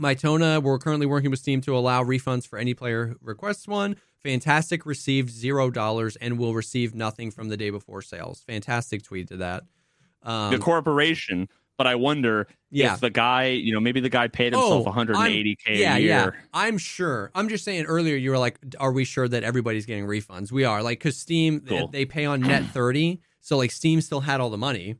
D: Mytona, we're currently working with Steam to allow refunds for any player who requests one. Fntastic received zero dollars and will receive nothing from the day before sales. Fntastic tweeted that.
B: Um, the corporation, but I wonder yeah. if the guy, you know, maybe the guy paid himself oh, 180k
D: yeah,
B: a year.
D: Yeah, I'm sure. I'm just saying. Earlier, you were like, "Are we sure that everybody's getting refunds?" We are. Like, because Steam cool. they, they pay on net *clears throat* 30, so like Steam still had all the money.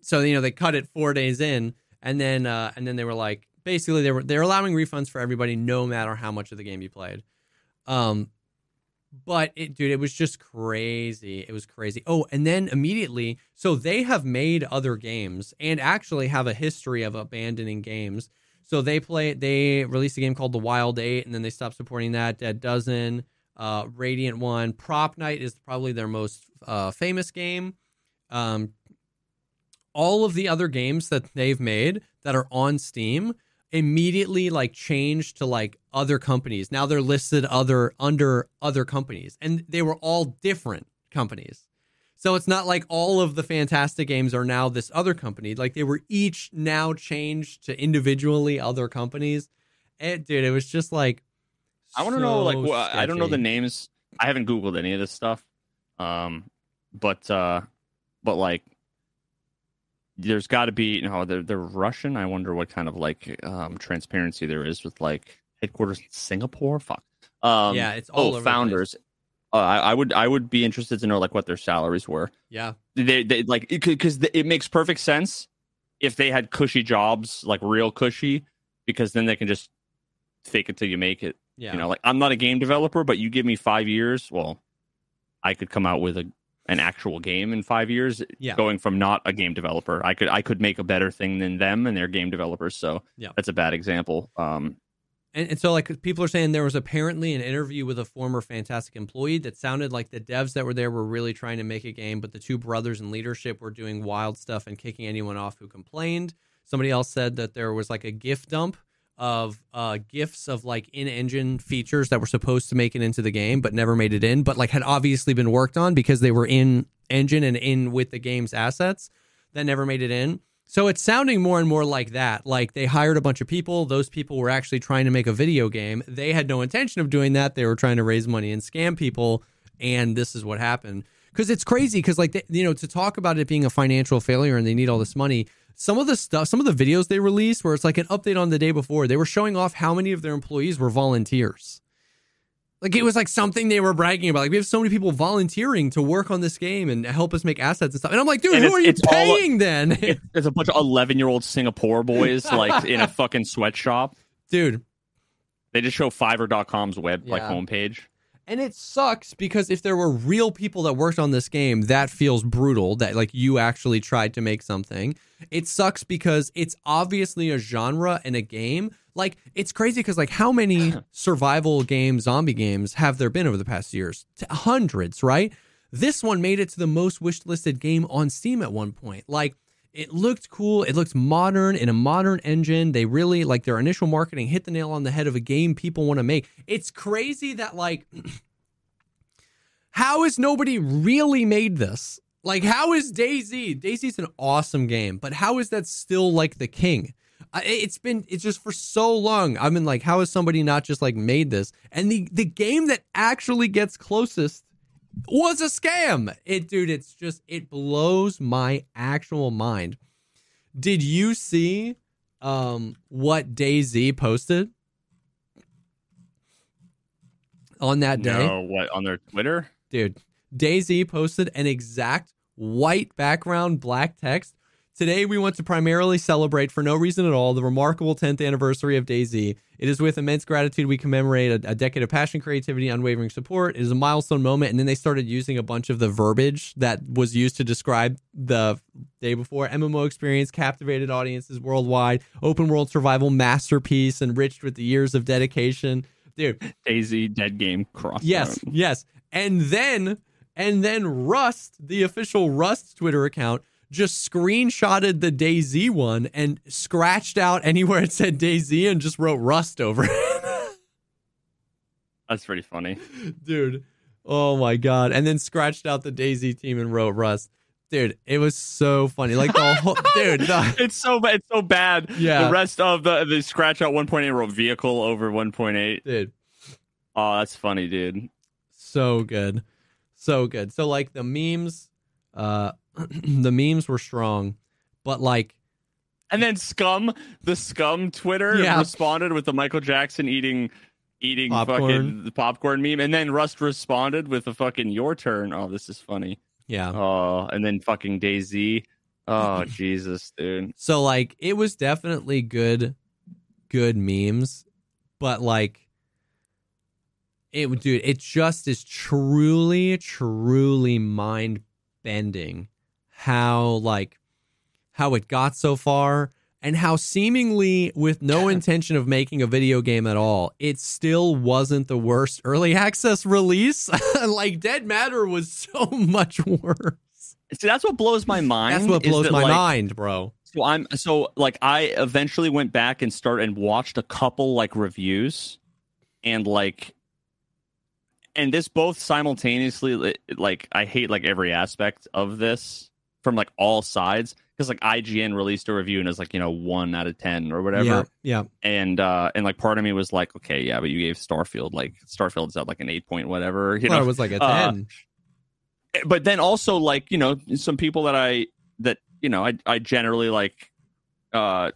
D: So you know they cut it four days in, and then uh, and then they were like, basically they were they're allowing refunds for everybody, no matter how much of the game you played. Um, but it, dude, it was just crazy. It was crazy. Oh, and then immediately, so they have made other games and actually have a history of abandoning games. So they play, they released a game called The Wild Eight, and then they stopped supporting that. Dead Dozen, uh, Radiant One, Prop Night is probably their most uh, famous game. Um, all of the other games that they've made that are on Steam immediately like changed to like other companies. Now they're listed other under other companies and they were all different companies. So it's not like all of the Fntastic games are now this other company. Like they were each now changed to individually other companies. And dude, it was just like
B: I want to so know like well, I don't know the names. I haven't googled any of this stuff. Um but uh but like there's got to be you know they're, they're Russian. I wonder what kind of like um, transparency there is with like headquarters in Singapore. Fuck. Um,
D: yeah, it's all
B: oh, founders. Uh, I, I, would I would be interested to know like what their salaries were.
D: Yeah,
B: they, they like because it, it makes perfect sense if they had cushy jobs like real cushy because then they can just fake it till you make it. Yeah, you know, like I'm not a game developer, but you give me five years, well, I could come out with a an actual game in five years.
D: Yeah.
B: Going from not a game developer, I could I could make a better thing than them and their game developers. So
D: yeah,
B: that's a bad example. Um,
D: and, and so like people are saying there was apparently an interview with a former Fantastic employee that sounded like the devs that were there were really trying to make a game, but the two brothers in leadership were doing wild stuff and kicking anyone off who complained. Somebody else said that there was like a gift dump of uh, gifts of like in-engine features that were supposed to make it into the game but never made it in, but like had obviously been worked on because they were in engine and in with the game's assets that never made it in. So it's sounding more and more like that. Like they hired a bunch of people. Those people were actually trying to make a video game. They had no intention of doing that. They were trying to raise money and scam people. And this is what happened. Because it's crazy. Because, like, they, you know, to talk about it being a financial failure and they need all this money, some of the stuff, some of the videos they released where it's like an update on the day before, they were showing off how many of their employees were volunteers. Like it was like something they were bragging about. Like we have so many people volunteering to work on this game and help us make assets and stuff. And I'm like, dude, and who are you paying all, then? *laughs*
B: It's a bunch of 11 year old Singapore boys like in a *laughs* fucking sweatshop.
D: Dude.
B: They just show Fiverr.com's web yeah. like homepage.
D: And it sucks because if there were real people that worked on this game, that feels brutal that like you actually tried to make something. It sucks because it's obviously a genre and a game. Like it's crazy because like how many *coughs* survival game zombie games have there been over the past years? Hundreds, right? This one made it to the most wishlisted game on Steam at one point. Like it looked cool. It looked modern in a modern engine. They really like their initial marketing hit the nail on the head of a game people want to make. It's crazy that like *clears throat* how has nobody really made this? Like, how is DayZ? DayZ's an awesome game, but how is that still like the king? It's been it's just for so long. I mean, like, how has somebody not just like made this? And the the game that actually gets closest was a scam. It, dude, it's just it blows my actual mind. Did you see um what DayZ posted on that day?
B: No, what on their Twitter?
D: Dude, DayZ posted an exact white background, black text. Today, we want to primarily celebrate, for no reason at all, the remarkable 10th anniversary of DayZ. It is with immense gratitude we commemorate a, a, decade of passion, creativity, unwavering support. It is a milestone moment. And then they started using a bunch of the verbiage that was used to describe the day before. MMO experience captivated audiences worldwide, open world survival masterpiece, enriched with the years of dedication. Dude,
B: DayZ dead game cross.
D: Yes, yes. And then and then Rust, the official Rust Twitter account, just screenshotted the DayZ one and scratched out anywhere it said DayZ and just wrote Rust over it.
B: That's pretty funny.
D: Dude. Oh my god. And then scratched out the DayZ team and wrote Rust. Dude, it was so funny. Like the whole *laughs* dude, the,
B: it's so bad. It's so bad.
D: Yeah.
B: The rest of the the scratch out 1.8 wrote vehicle over 1.8.
D: Dude.
B: Oh, that's funny, dude.
D: So good so good. So like the memes, uh, *clears throat* the memes were strong, but like,
B: and then scum, the scum Twitter yeah. responded with the Michael Jackson eating eating popcorn. fucking the popcorn meme, and then Rust responded with the fucking your turn. Oh, this is funny.
D: Yeah.
B: Oh, and then fucking DayZ Oh *clears throat* Jesus, dude.
D: So like, it was definitely good, good memes, but like it would dude it just is truly truly mind bending how like how it got so far and how seemingly with no intention of making a video game at all it still wasn't the worst early *laughs* access release. *laughs* Like dead matter was so *laughs* much worse.
B: See that's what blows my mind
D: that's what blows my like, mind bro.
B: So i'm so like i eventually went back and started and watched a couple like reviews and like and this both simultaneously like I hate like every aspect of this from like all sides because like IGN released a review and it's like you know one out of ten or whatever.
D: Yeah, yeah.
B: And uh and like part of me was like, okay, yeah, but you gave Starfield like Starfield's at like an eight point whatever. *laughs* You
D: well,
B: know,
D: it was like a uh, ten.
B: Uh, but then also like you know some people that I that you know I I generally like uh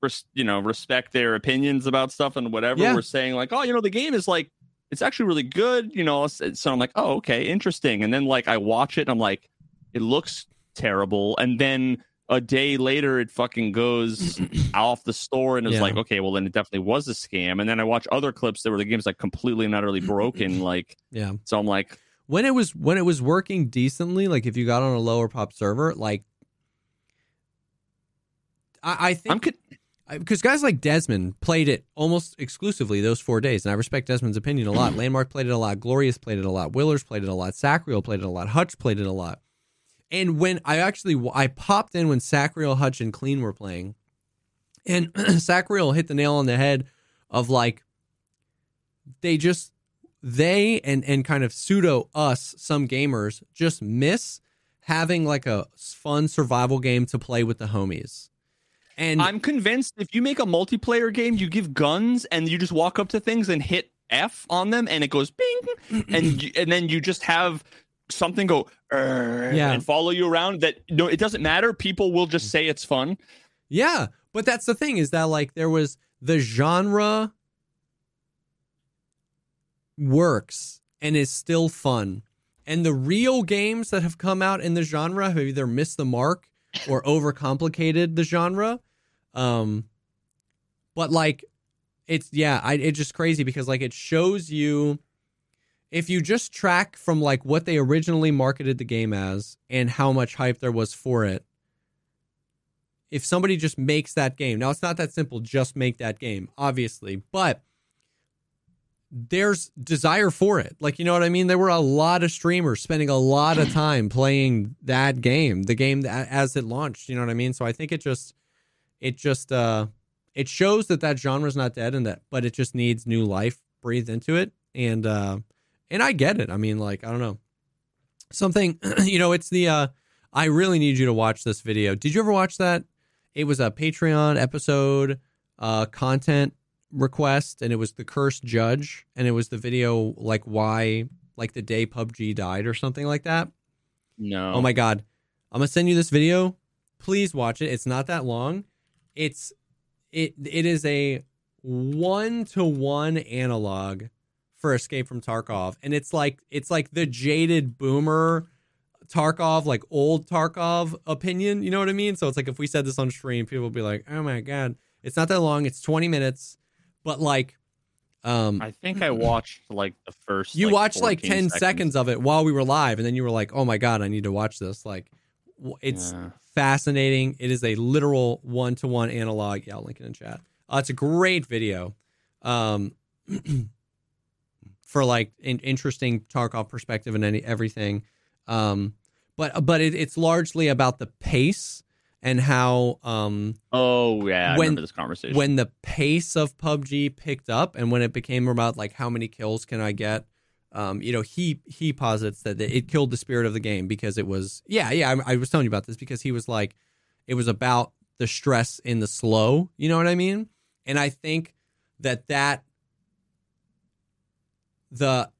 B: res- you know respect their opinions about stuff and whatever. Yeah. We're saying like, oh, you know, the game is like it's actually really good, you know. So I'm like, oh, okay, interesting. And then like I watch it, and I'm like, it looks terrible. And then a day later, it fucking goes *clears throat* off the store, and it's yeah. like, okay, well then it definitely was a scam. And then I watch other clips that were the game's like completely and utterly broken. *clears throat* Like,
D: yeah.
B: So I'm like,
D: when it was when it was working decently, like if you got on a lower pop server, like I, I think
B: I'm.
D: Because guys like Desmond played it almost exclusively those four days, and I respect Desmond's opinion a lot. *clears throat* Lvndmark played it a lot, Glorious played it a lot, Willerz played it a lot, Sacriel played it a lot, Hutch played it a lot. And when I actually I popped in when Sacriel, Hutch, and Clean were playing, and *clears throat* Sacriel hit the nail on the head of like they just they and and kind of pseudo us some gamers just miss having like a fun survival game to play with the homies. And
B: I'm convinced if you make a multiplayer game, you give guns and you just walk up to things and hit F on them and it goes bing and you, and then you just have something go yeah. and follow you around that no it doesn't matter people will just say it's fun
D: yeah but that's the thing is that like there was the genre works and is still fun and the real games that have come out in the genre have either missed the mark or overcomplicated the genre. Um, but like, it's yeah, I, it's just crazy because like it shows you if you just track from like what they originally marketed the game as and how much hype there was for it. If somebody just makes that game, now it's not that simple. Just make that game, obviously, but there's desire for it. Like, you know what I mean? There were a lot of streamers spending a lot of time playing that game, the game that, as it launched, you know what I mean? So I think it just it just uh it shows that that genre's not dead and that but it just needs new life breathed into it and uh and I get it. I mean, like, I don't know. something *clears throat* you know it's the uh i really need you to watch this video. Did you ever watch that? It was a patreon episode uh content request and it was the cursed judge and it was the video like why like the day pubg died or something like that.
B: No.
D: Oh my god. I'm gonna send you this video. Please watch it. It's not that long. It's it it is a one to one analog for Escape from Tarkov, and it's like it's like the jaded boomer Tarkov, like old Tarkov opinion. You know what I mean? So it's like if we said this on stream, people would be like, "Oh my god!" It's not that long. It's twenty minutes, but like, um,
B: I think I watched like the first.
D: You
B: like,
D: watched like ten
B: seconds.
D: seconds of it while we were live, and then you were like, "Oh my god, I need to watch this!" Like, it's yeah. fascinating. It is a literal one to one analog. Yeah, I'll link it in chat. Uh, it's a great video. Um, *clears throat* for like an interesting Tarkov perspective and any everything. Um, but but it, it's largely about the pace and how um
B: oh yeah I when this conversation
D: when the pace of PUBG picked up and when it became about like how many kills can I get um you know he he posits that it killed the spirit of the game because it was yeah yeah I, I was telling you about this because he was like it was about the stress in the slow you know what I mean and I think that that the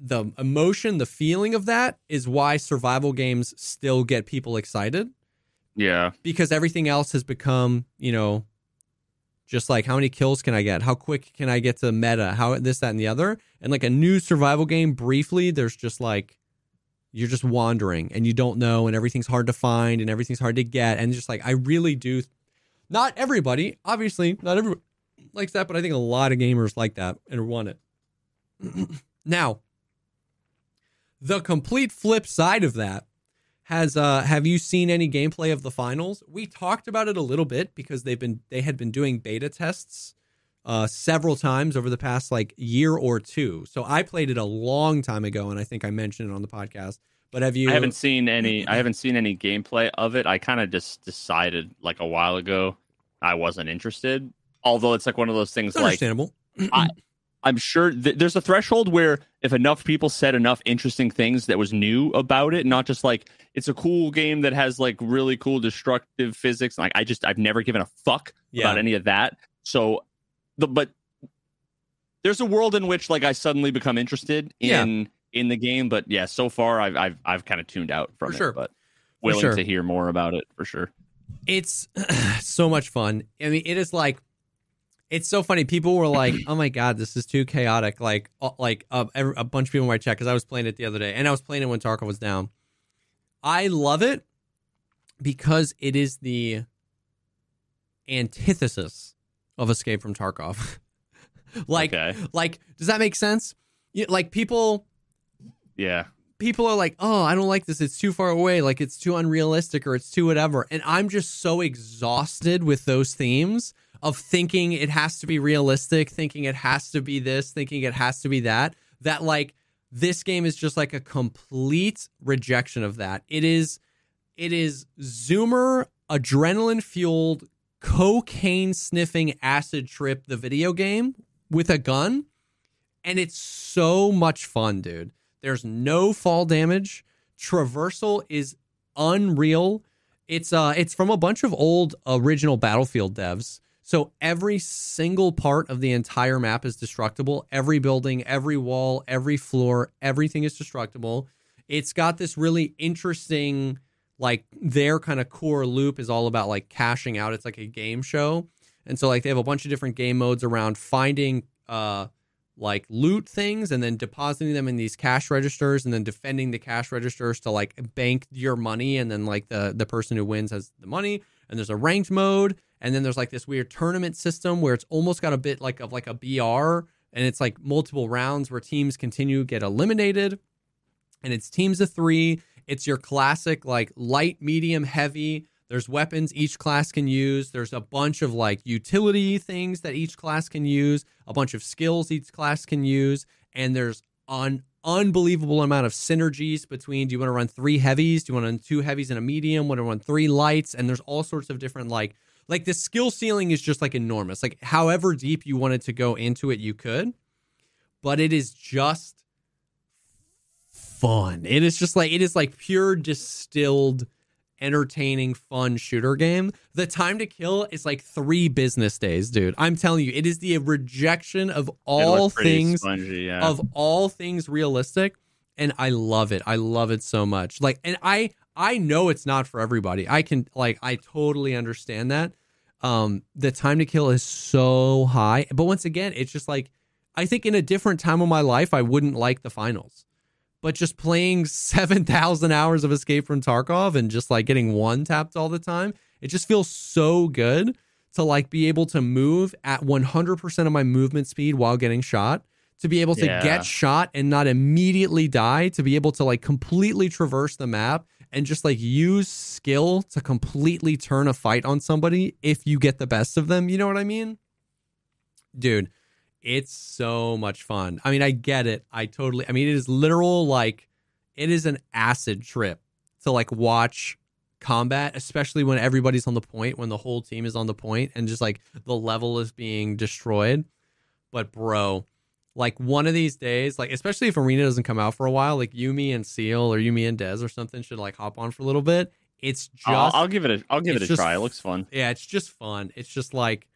D: the emotion, the feeling of that is why survival games still get people excited.
B: Yeah.
D: Because everything else has become, you know, just like how many kills can I get? How quick can I get to meta? How this, that, and the other. And like a new survival game, briefly, there's just like you're just wandering and you don't know, and everything's hard to find and everything's hard to get. And just like I really do not everybody, obviously, not everyone likes that, but I think a lot of gamers like that and want it. *clears throat* now, the complete flip side of that has uh have you seen any gameplay of the finals? We talked about it a little bit because they've been they had been doing beta tests uh several times over the past like year or two. So I played it a long time ago and I think I mentioned it on the podcast. But have you
B: I haven't seen any I haven't seen any gameplay of it. I kind of just decided like a while ago I wasn't interested. Although it's like one of those things like
D: understandable. *clears throat*
B: I, I'm sure th- there's a threshold where if enough people said enough interesting things that was new about it, not just like it's a cool game that has like really cool destructive physics. Like I just I've never given a fuck yeah. about any of that. So, the but there's a world in which like I suddenly become interested in yeah. in the game. But yeah, so far I've I've I've kind of tuned out from
D: for
B: it.
D: Sure.
B: But willing sure. to hear more about it for sure.
D: It's *clears throat* so much fun. I mean, it is like it's so funny. People were like, "Oh my god, this is too chaotic." Like, uh, like uh, a bunch of people in my chat because I was playing it the other day, and I was playing it when Tarkov was down. I love it because it is the antithesis of Escape from Tarkov. *laughs* like, okay. like, does that make sense? You, like, people,
B: yeah,
D: people are like, "Oh, I don't like this. It's too far away. Like, it's too unrealistic, or it's too whatever." And I'm just so exhausted with those themes of thinking it has to be realistic, thinking it has to be this, thinking it has to be that, that like this game is just like a complete rejection of that. It is it is zoomer adrenaline fueled cocaine sniffing acid trip the video game with a gun and it's so much fun, dude. There's no fall damage. Traversal is unreal. It's uh it's from a bunch of old original Battlefield devs. So every single part of the entire map is destructible. Every building, every wall, every floor, everything is destructible. It's got this really interesting, like their kind of core loop is all about like cashing out. It's like a game show. And so like they have a bunch of different game modes around finding uh like loot things and then depositing them in these cash registers and then defending the cash registers to like bank your money and then like the the person who wins has the money and there's a ranked mode and then there's like this weird tournament system where it's almost got a bit like of like a BR and it's like multiple rounds where teams continue get eliminated and it's teams of 3 it's your classic like light medium heavy. There's weapons each class can use. There's a bunch of like utility things that each class can use a bunch of skills each class can use and there's an unbelievable amount of synergies between do you want to run three heavies? Do you want to run two heavies and a medium? Want to run three lights? And there's all sorts of different like like the skill ceiling is just like enormous. Like however deep you wanted to go into it, you could. But it is just fun. It is just like it is like pure distilled entertaining fun shooter game. The time to kill is like 3 business days, dude. I'm telling you, it is the rejection of all things
B: spongy, yeah.
D: of all things realistic and I love it. I love it so much. Like and I I know it's not for everybody. I can like I totally understand that. Um the time to kill is so high, but once again, it's just like I think in a different time of my life I wouldn't like the finals. But just playing *laughs* 7,000 hours of Escape from Tarkov and just like getting one tapped all the time, it just feels so good to like be able to move at 100% of my movement speed while getting shot to be able to
B: Yeah.
D: get shot and not immediately die, to be able to like completely traverse the map and just like use skill to completely turn a fight on somebody if you get the best of them. You know what I mean? Dude, it's so much fun. I mean, I get it. I totally, I mean, it is literal like, it is an acid trip to like watch combat, especially when everybody's on the point, when the whole team is on the point and just like the level is being destroyed. But bro, like one of these days, like especially if Arena doesn't come out for a while, like Yumi and Seal or Yumi and Dez or something should like hop on for a little bit. It's just
B: I'll, I'll give it a I'll give it a
D: just-
B: try. It looks fun.
D: yeah, it's just fun. It's just like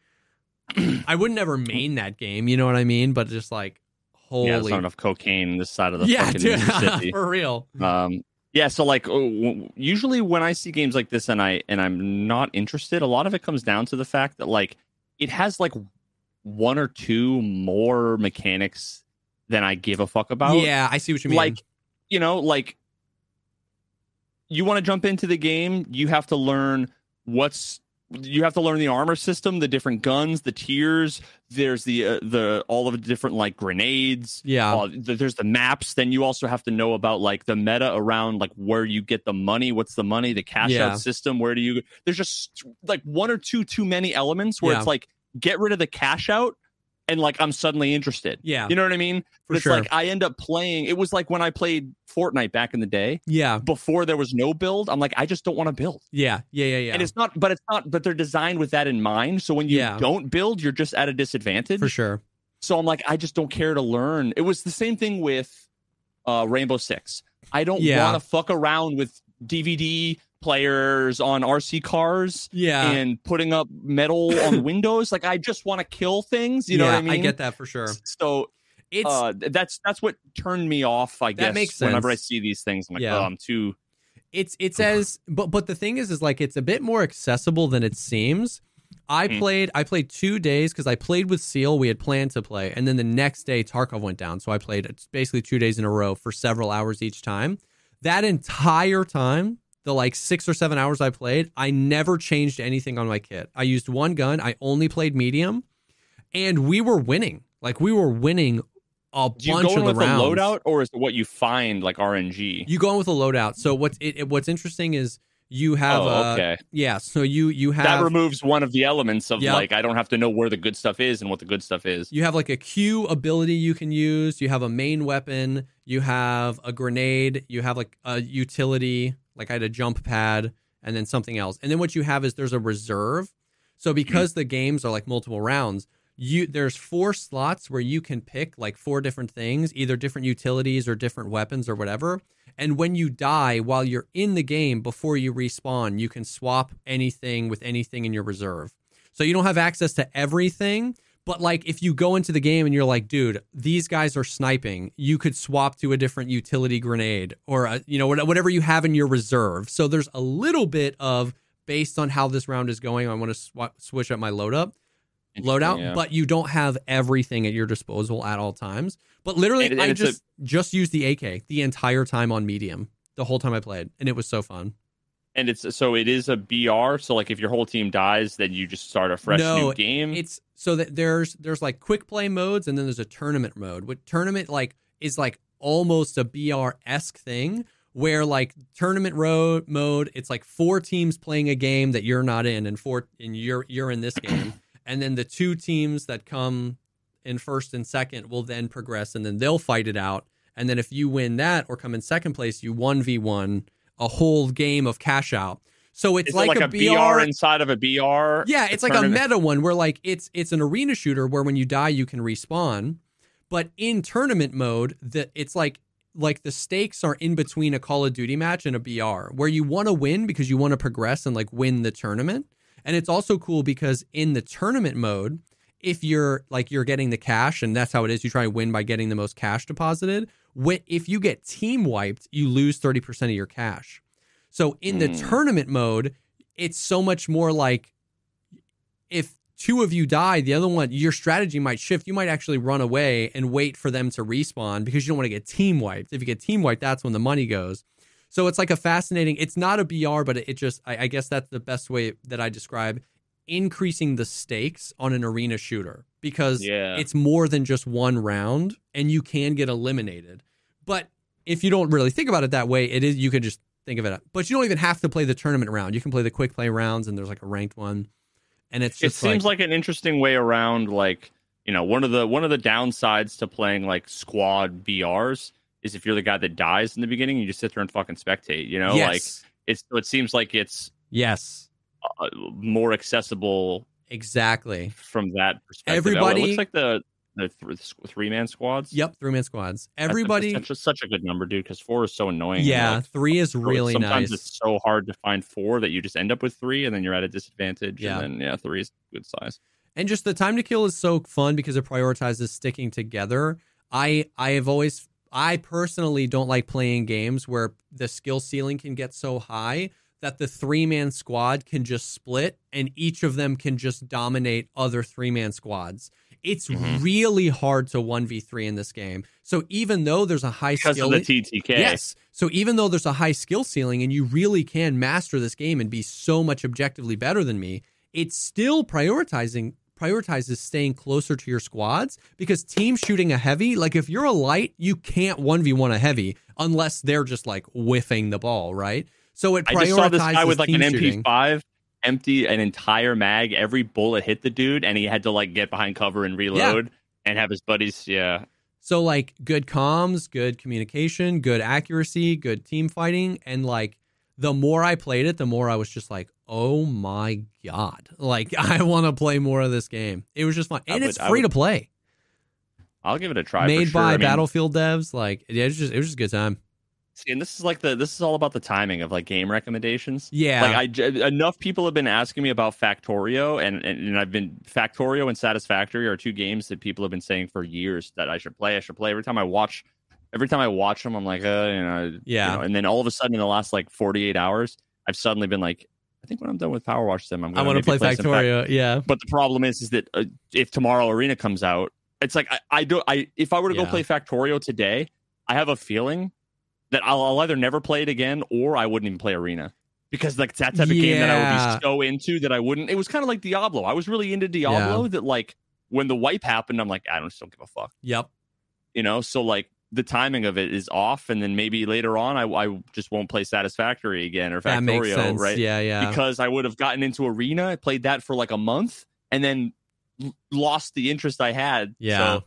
D: *clears throat* I would never main that game, you know what I mean? But just like holy
B: Yeah, there's not enough cocaine this side of the
D: yeah,
B: fucking
D: dude, *laughs*
B: city.
D: for real.
B: Um, yeah, so like uh, usually when I see games like this and I and I'm not interested, a lot of it comes down to the fact that like it has like one or two more mechanics than I give a fuck about.
D: Yeah, I see what you mean.
B: like you know, like you want to jump into the game, you have to learn what's you have to learn the armor system, the different guns, the tiers. There's the uh, the all of the different like grenades.
D: yeah,
B: Uh, th- there's the maps. Then you also have to know about like the meta around like where you get the money. What's the money? The cash
D: Yeah.
B: out system. Where do you? There's just like one or two too many elements where
D: Yeah.
B: it's like get rid of the cash out, and like I'm suddenly interested.
D: yeah,
B: You know what I mean?
D: for
B: it's
D: sure.
B: like I end up playing. It was like when I played Fortnite back in the day
D: yeah,
B: before there was no build. I'm like, I just don't want to build.
D: yeah, yeah, yeah, yeah.
B: And it's not, but it's not, but they're designed with that in mind. So when you
D: Yeah.
B: don't build, you're just at a disadvantage.
D: for sure.
B: So I'm like, I just don't care to learn. It was the same thing with uh, Rainbow Six. I don't
D: Yeah.
B: want to fuck around with DVD players on RC cars
D: Yeah,
B: and putting up metal on *laughs* windows. Like I just want to kill things. You know what I mean?
D: I get that for sure.
B: So
D: It's
B: uh, that's that's what turned me off. I
D: That
B: guess
D: makes
B: whenever I see these things, I'm like,
D: Yeah.
B: oh, I'm too.
D: it's it's as but but the thing is is like it's a bit more accessible than it seems i
B: Hmm.
D: played i played two days because i played with seal we had planned to play and then the next day tarkov went down so i played it's basically two days in a row for several hours each time that entire time the like six or seven hours i played i never changed anything on my kit i used one gun i only played medium and we were winning like we were winning a
B: Do you
D: bunch
B: go in
D: of the
B: with a loadout, or is it what you find like RNG?
D: you go in with a loadout. So what's it, it- what's interesting is you have
B: oh,
D: uh,
B: okay.
D: yeah. So you you have
B: that removes one of the elements of
D: Yep.
B: like I don't have to know where the good stuff is and what the good stuff is.
D: you have like a Q ability you can use. You have a main weapon. You have a grenade. You have like a utility. Like I had a jump pad and then something else. And then what you have is there's a reserve. So hmm. because the games are like multiple rounds, you there's four slots where you can pick like four different things, either different utilities or different weapons or whatever. And when you die while you're in the game before you respawn, you can swap anything with anything in your reserve. So you don't have access to everything, but like if you go into the game and you're like, dude, these guys are sniping, you could swap to a different utility grenade or a, you know whatever you have in your reserve. So there's a little bit of based on how this round is going, I want to sw- switch up my load up loadout,
B: Yeah.
D: but you don't have everything at your disposal at all times. But literally,
B: And- and
D: I
B: it's a-
D: just just used the AK the entire time on medium, the whole time I played, and it was so fun.
B: And it's so it is a BR. So like if your whole team dies, then you just start a fresh
D: No,
B: new game.
D: It's so that there's there's like quick play modes, and then there's a tournament mode. What tournament like is like almost a BR esque thing. Where like tournament road mode, it's like four teams playing a game that you're not in, and four and you're you're in this *coughs* game, and then the two teams that come in first and second will then progress, and then they'll fight it out, and then if you win that or come in second place, you one v one a whole game of cash out. So it's like,
B: it like a, BR, inside of a BR.
D: yeah, it's like a meta one where like it's it's an arena shooter where when you die you can respawn, but in tournament mode that it's like like the stakes are in between a Call of Duty match and a BR, where you want to win because you want to progress and like win the tournament. And it's also cool because in the tournament mode, if you're like you're getting the cash and that's how it is, you try to win by getting the most cash deposited. If you get team wiped, you lose 30% of your cash. So in the hmm. tournament mode, it's so much more like if two of you die, the other one, your strategy might shift. You might actually run away and wait for them to respawn because you don't want to get team wiped. If you get team wiped, that's when the money goes. So it's like a fascinating. It's not a BR, but it, just. I, I guess that's the best way that I describe increasing the stakes on an arena shooter because yeah. it's more than just one round and you can get eliminated. But if you don't really think about it that way, it is you can just think of it. But you don't even have to play the tournament round. You can play the quick play rounds, and there's like a ranked one and it's
B: it seems like, like an interesting way around like you know one of the one of the downsides to playing like squad BRs is if you're the guy that dies in the beginning, you just sit there and fucking spectate. You know, yes. like it's it seems like it's
D: yes
B: Uh, more accessible
D: exactly
B: from that perspective.
D: Everybody
B: oh, looks like the the th- three man squads.
D: Yep, three man squads. Everybody.
B: That's, that's, such a good number, dude. Because four is so annoying.
D: Yeah, like, three is really
B: sometimes
D: nice.
B: it's so hard to find four that you just end up with three, and then you're at a disadvantage. Yeah, and then yeah, three is good size.
D: And just the time to kill is so fun because it prioritizes sticking together. I I have always I personally don't like playing games where the skill ceiling can get so high that the three man squad can just split and each of them can just dominate other three man squads. It's mm-hmm. really hard to 1v3 in this game. So even though there's a high
B: because
D: skill
B: of the TTK.
D: Yes. So even though there's a high skill ceiling and you really can master this game and be so much objectively better than me, it's still prioritizing prioritizes staying closer to your squads because team shooting a heavy, like if you're a light, you can't 1v1 a heavy unless they're just like whiffing the ball, right? So it prioritizes I just saw this guy with like an MP5
B: empty an entire mag. Every bullet hit the dude, and he had to like get behind cover and reload yeah. and have his buddies. Yeah.
D: So like good comms, good communication, good accuracy, good team fighting, and like the more I played it, the more I was just like, oh my god, like *laughs* I want to play more of this game. It was just fun, and would, it's free would, to play.
B: I'll give it a try.
D: Made
B: sure.
D: by
B: I mean,
D: Battlefield devs, like yeah, it was just it was just a good time.
B: See, and this is like the this is all about the timing of like game recommendations.
D: Yeah,
B: like I enough people have been asking me about Factorio, and, and and I've been Factorio and Satisfactory are two games that people have been saying for years that I should play. I should play. Every time I watch, every time I watch them, I'm like, uh, you know,
D: yeah.
B: You know, and then all of a sudden, in the last like 48 hours, I've suddenly been like, I think when I'm done with PowerWash them I'm.
D: going to play, play Factorio. Fact- yeah,
B: but the problem is, is that uh, if tomorrow Arena comes out, it's like I, I do. I if I were to yeah. go play Factorio today, I have a feeling that I'll, I'll, either never play it again or I wouldn't even play Arena because like that type of yeah. game that I would be so into that I wouldn't. It was kind of like Diablo. I was really into Diablo yeah. that like when the wipe happened, I'm like I don't just don't give a fuck.
D: Yep.
B: You know, so like the timing of it is off, and then maybe later on I, I just won't play Satisfactory again or Factorio, right?
D: Yeah, yeah.
B: Because I would have gotten into Arena, I played that for like a month, and then lost the interest I had.
D: Yeah.
B: So,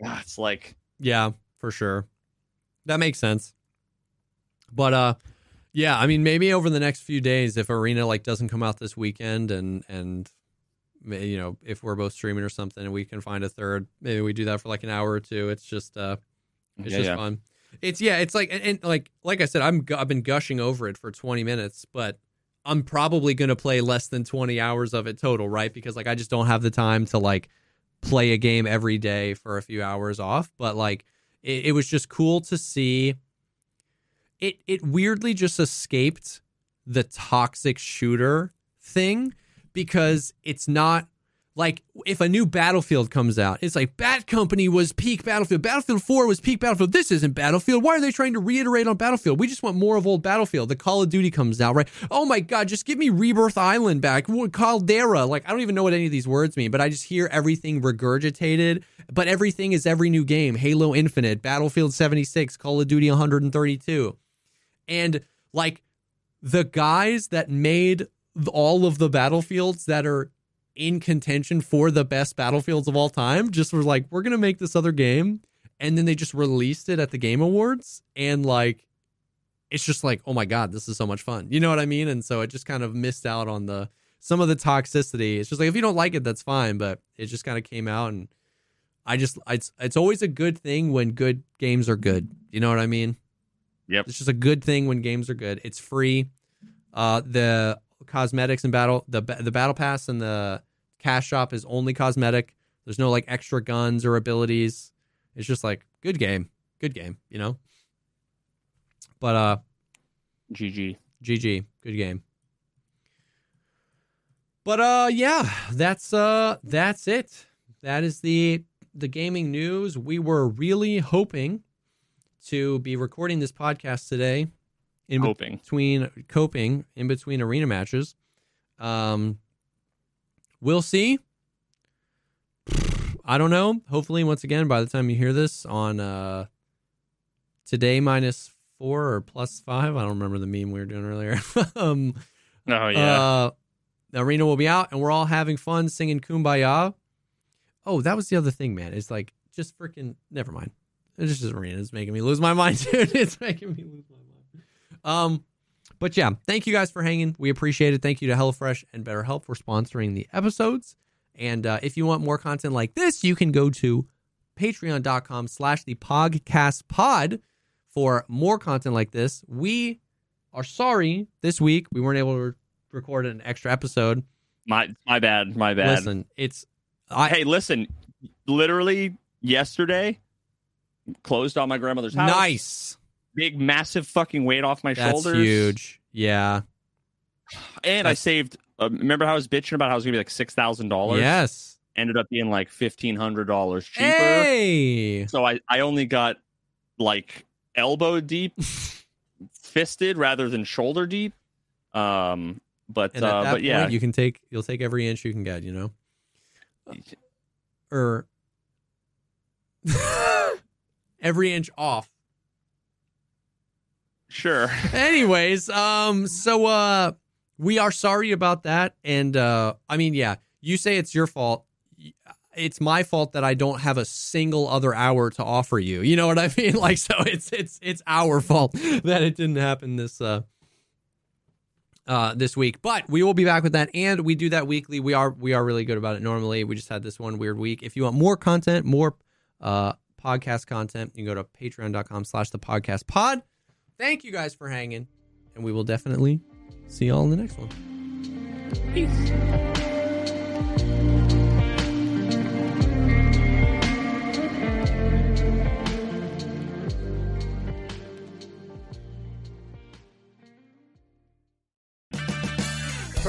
B: yeah, ah, it's like
D: yeah, for sure. That makes sense. But uh yeah, I mean maybe over the next few days if Arena like doesn't come out this weekend and and you know, if we're both streaming or something and we can find a third, maybe we do that for like an hour or two. It's just uh it's yeah, just yeah. fun. It's yeah, it's like and, and, like like I said, I'm I've been gushing over it for 20 minutes, but I'm probably going to play less than 20 hours of it total, right? Because like I just don't have the time to like play a game every day for a few hours off, but like it, it was just cool to see it it weirdly just escaped the toxic shooter thing because it's not like if a new Battlefield comes out, it's like Bad Company was peak Battlefield, Battlefield 4 was peak Battlefield. This isn't Battlefield. Why are they trying to reiterate on Battlefield? We just want more of old Battlefield. The Call of Duty comes out, right? Oh my god, just give me Rebirth Island back. Caldera. Like I don't even know what any of these words mean, but I just hear everything regurgitated. But everything is every new game. Halo Infinite, Battlefield 76, Call of Duty 132. And like the guys that made all of the battlefields that are in contention for the best battlefields of all time just were like, we're going to make this other game. And then they just released it at the Game Awards. And like, it's just like, oh my God, this is so much fun. You know what I mean? And so it just kind of missed out on the some of the toxicity. It's just like, if you don't like it, that's fine. But it just kind of came out and I just it's it's always a good thing when good games are good. You know what I mean?
B: Yep.
D: It's just a good thing when games are good. It's free. Uh, the cosmetics and battle the the battle pass and the cash shop is only cosmetic. There's no like extra guns or abilities. It's just like good game, good game, you know. But uh,
B: GG,
D: GG, good game. But uh, yeah, that's uh, that's it. That is the the gaming news. We were really hoping to be recording this podcast today in
B: Hoping.
D: between coping in between arena matches. Um, we'll see. I don't know. Hopefully, once again, by the time you hear this on uh, today minus four or plus five, I don't remember the meme we were doing earlier. *laughs* um,
B: oh yeah.
D: Uh, the arena will be out, and we're all having fun singing "Kumbaya." Oh, that was the other thing, man. It's like just freaking. Never mind. It's just arena. It's making me lose my mind, *laughs* dude. It's making me lose my mind. Um, but yeah, thank you guys for hanging. We appreciate it. Thank you to HelloFresh and BetterHelp for sponsoring the episodes. And uh, if you want more content like this, you can go to patreon.com slash the podcast pod for more content like this. We are sorry this week we weren't able to record an extra episode.
B: My my bad. My bad.
D: Listen, it's
B: I, hey, listen. Literally yesterday, closed on my grandmother's house.
D: Nice.
B: Big, massive fucking weight off my
D: That's
B: shoulders.
D: huge. Yeah.
B: And That's... I saved. Uh, remember how I was bitching about how it was gonna be like six thousand dollars?
D: Yes.
B: Ended up being like fifteen hundred dollars cheaper.
D: Hey.
B: So I I only got like elbow deep, *laughs* fisted rather than shoulder deep. Um, but uh, but
D: point,
B: yeah,
D: you can take you'll take every inch you can get. You know. Or *laughs* every inch off.
B: Sure. *laughs*
D: Anyways, um, so uh, we are sorry about that, and uh, I mean, yeah, you say it's your fault. It's my fault that I don't have a single other hour to offer you. You know what I *laughs* mean? Like, so it's it's it's our fault *laughs* that it didn't happen this uh uh, this week. But we will be back with that, and we do that weekly. We are we are really good about it normally. We just had this one weird week. If you want more content, more uh, podcast content, you can go to patreon.com slash the podcast pod. Thank you guys for hanging, and we will definitely see y'all in the next one. Peace.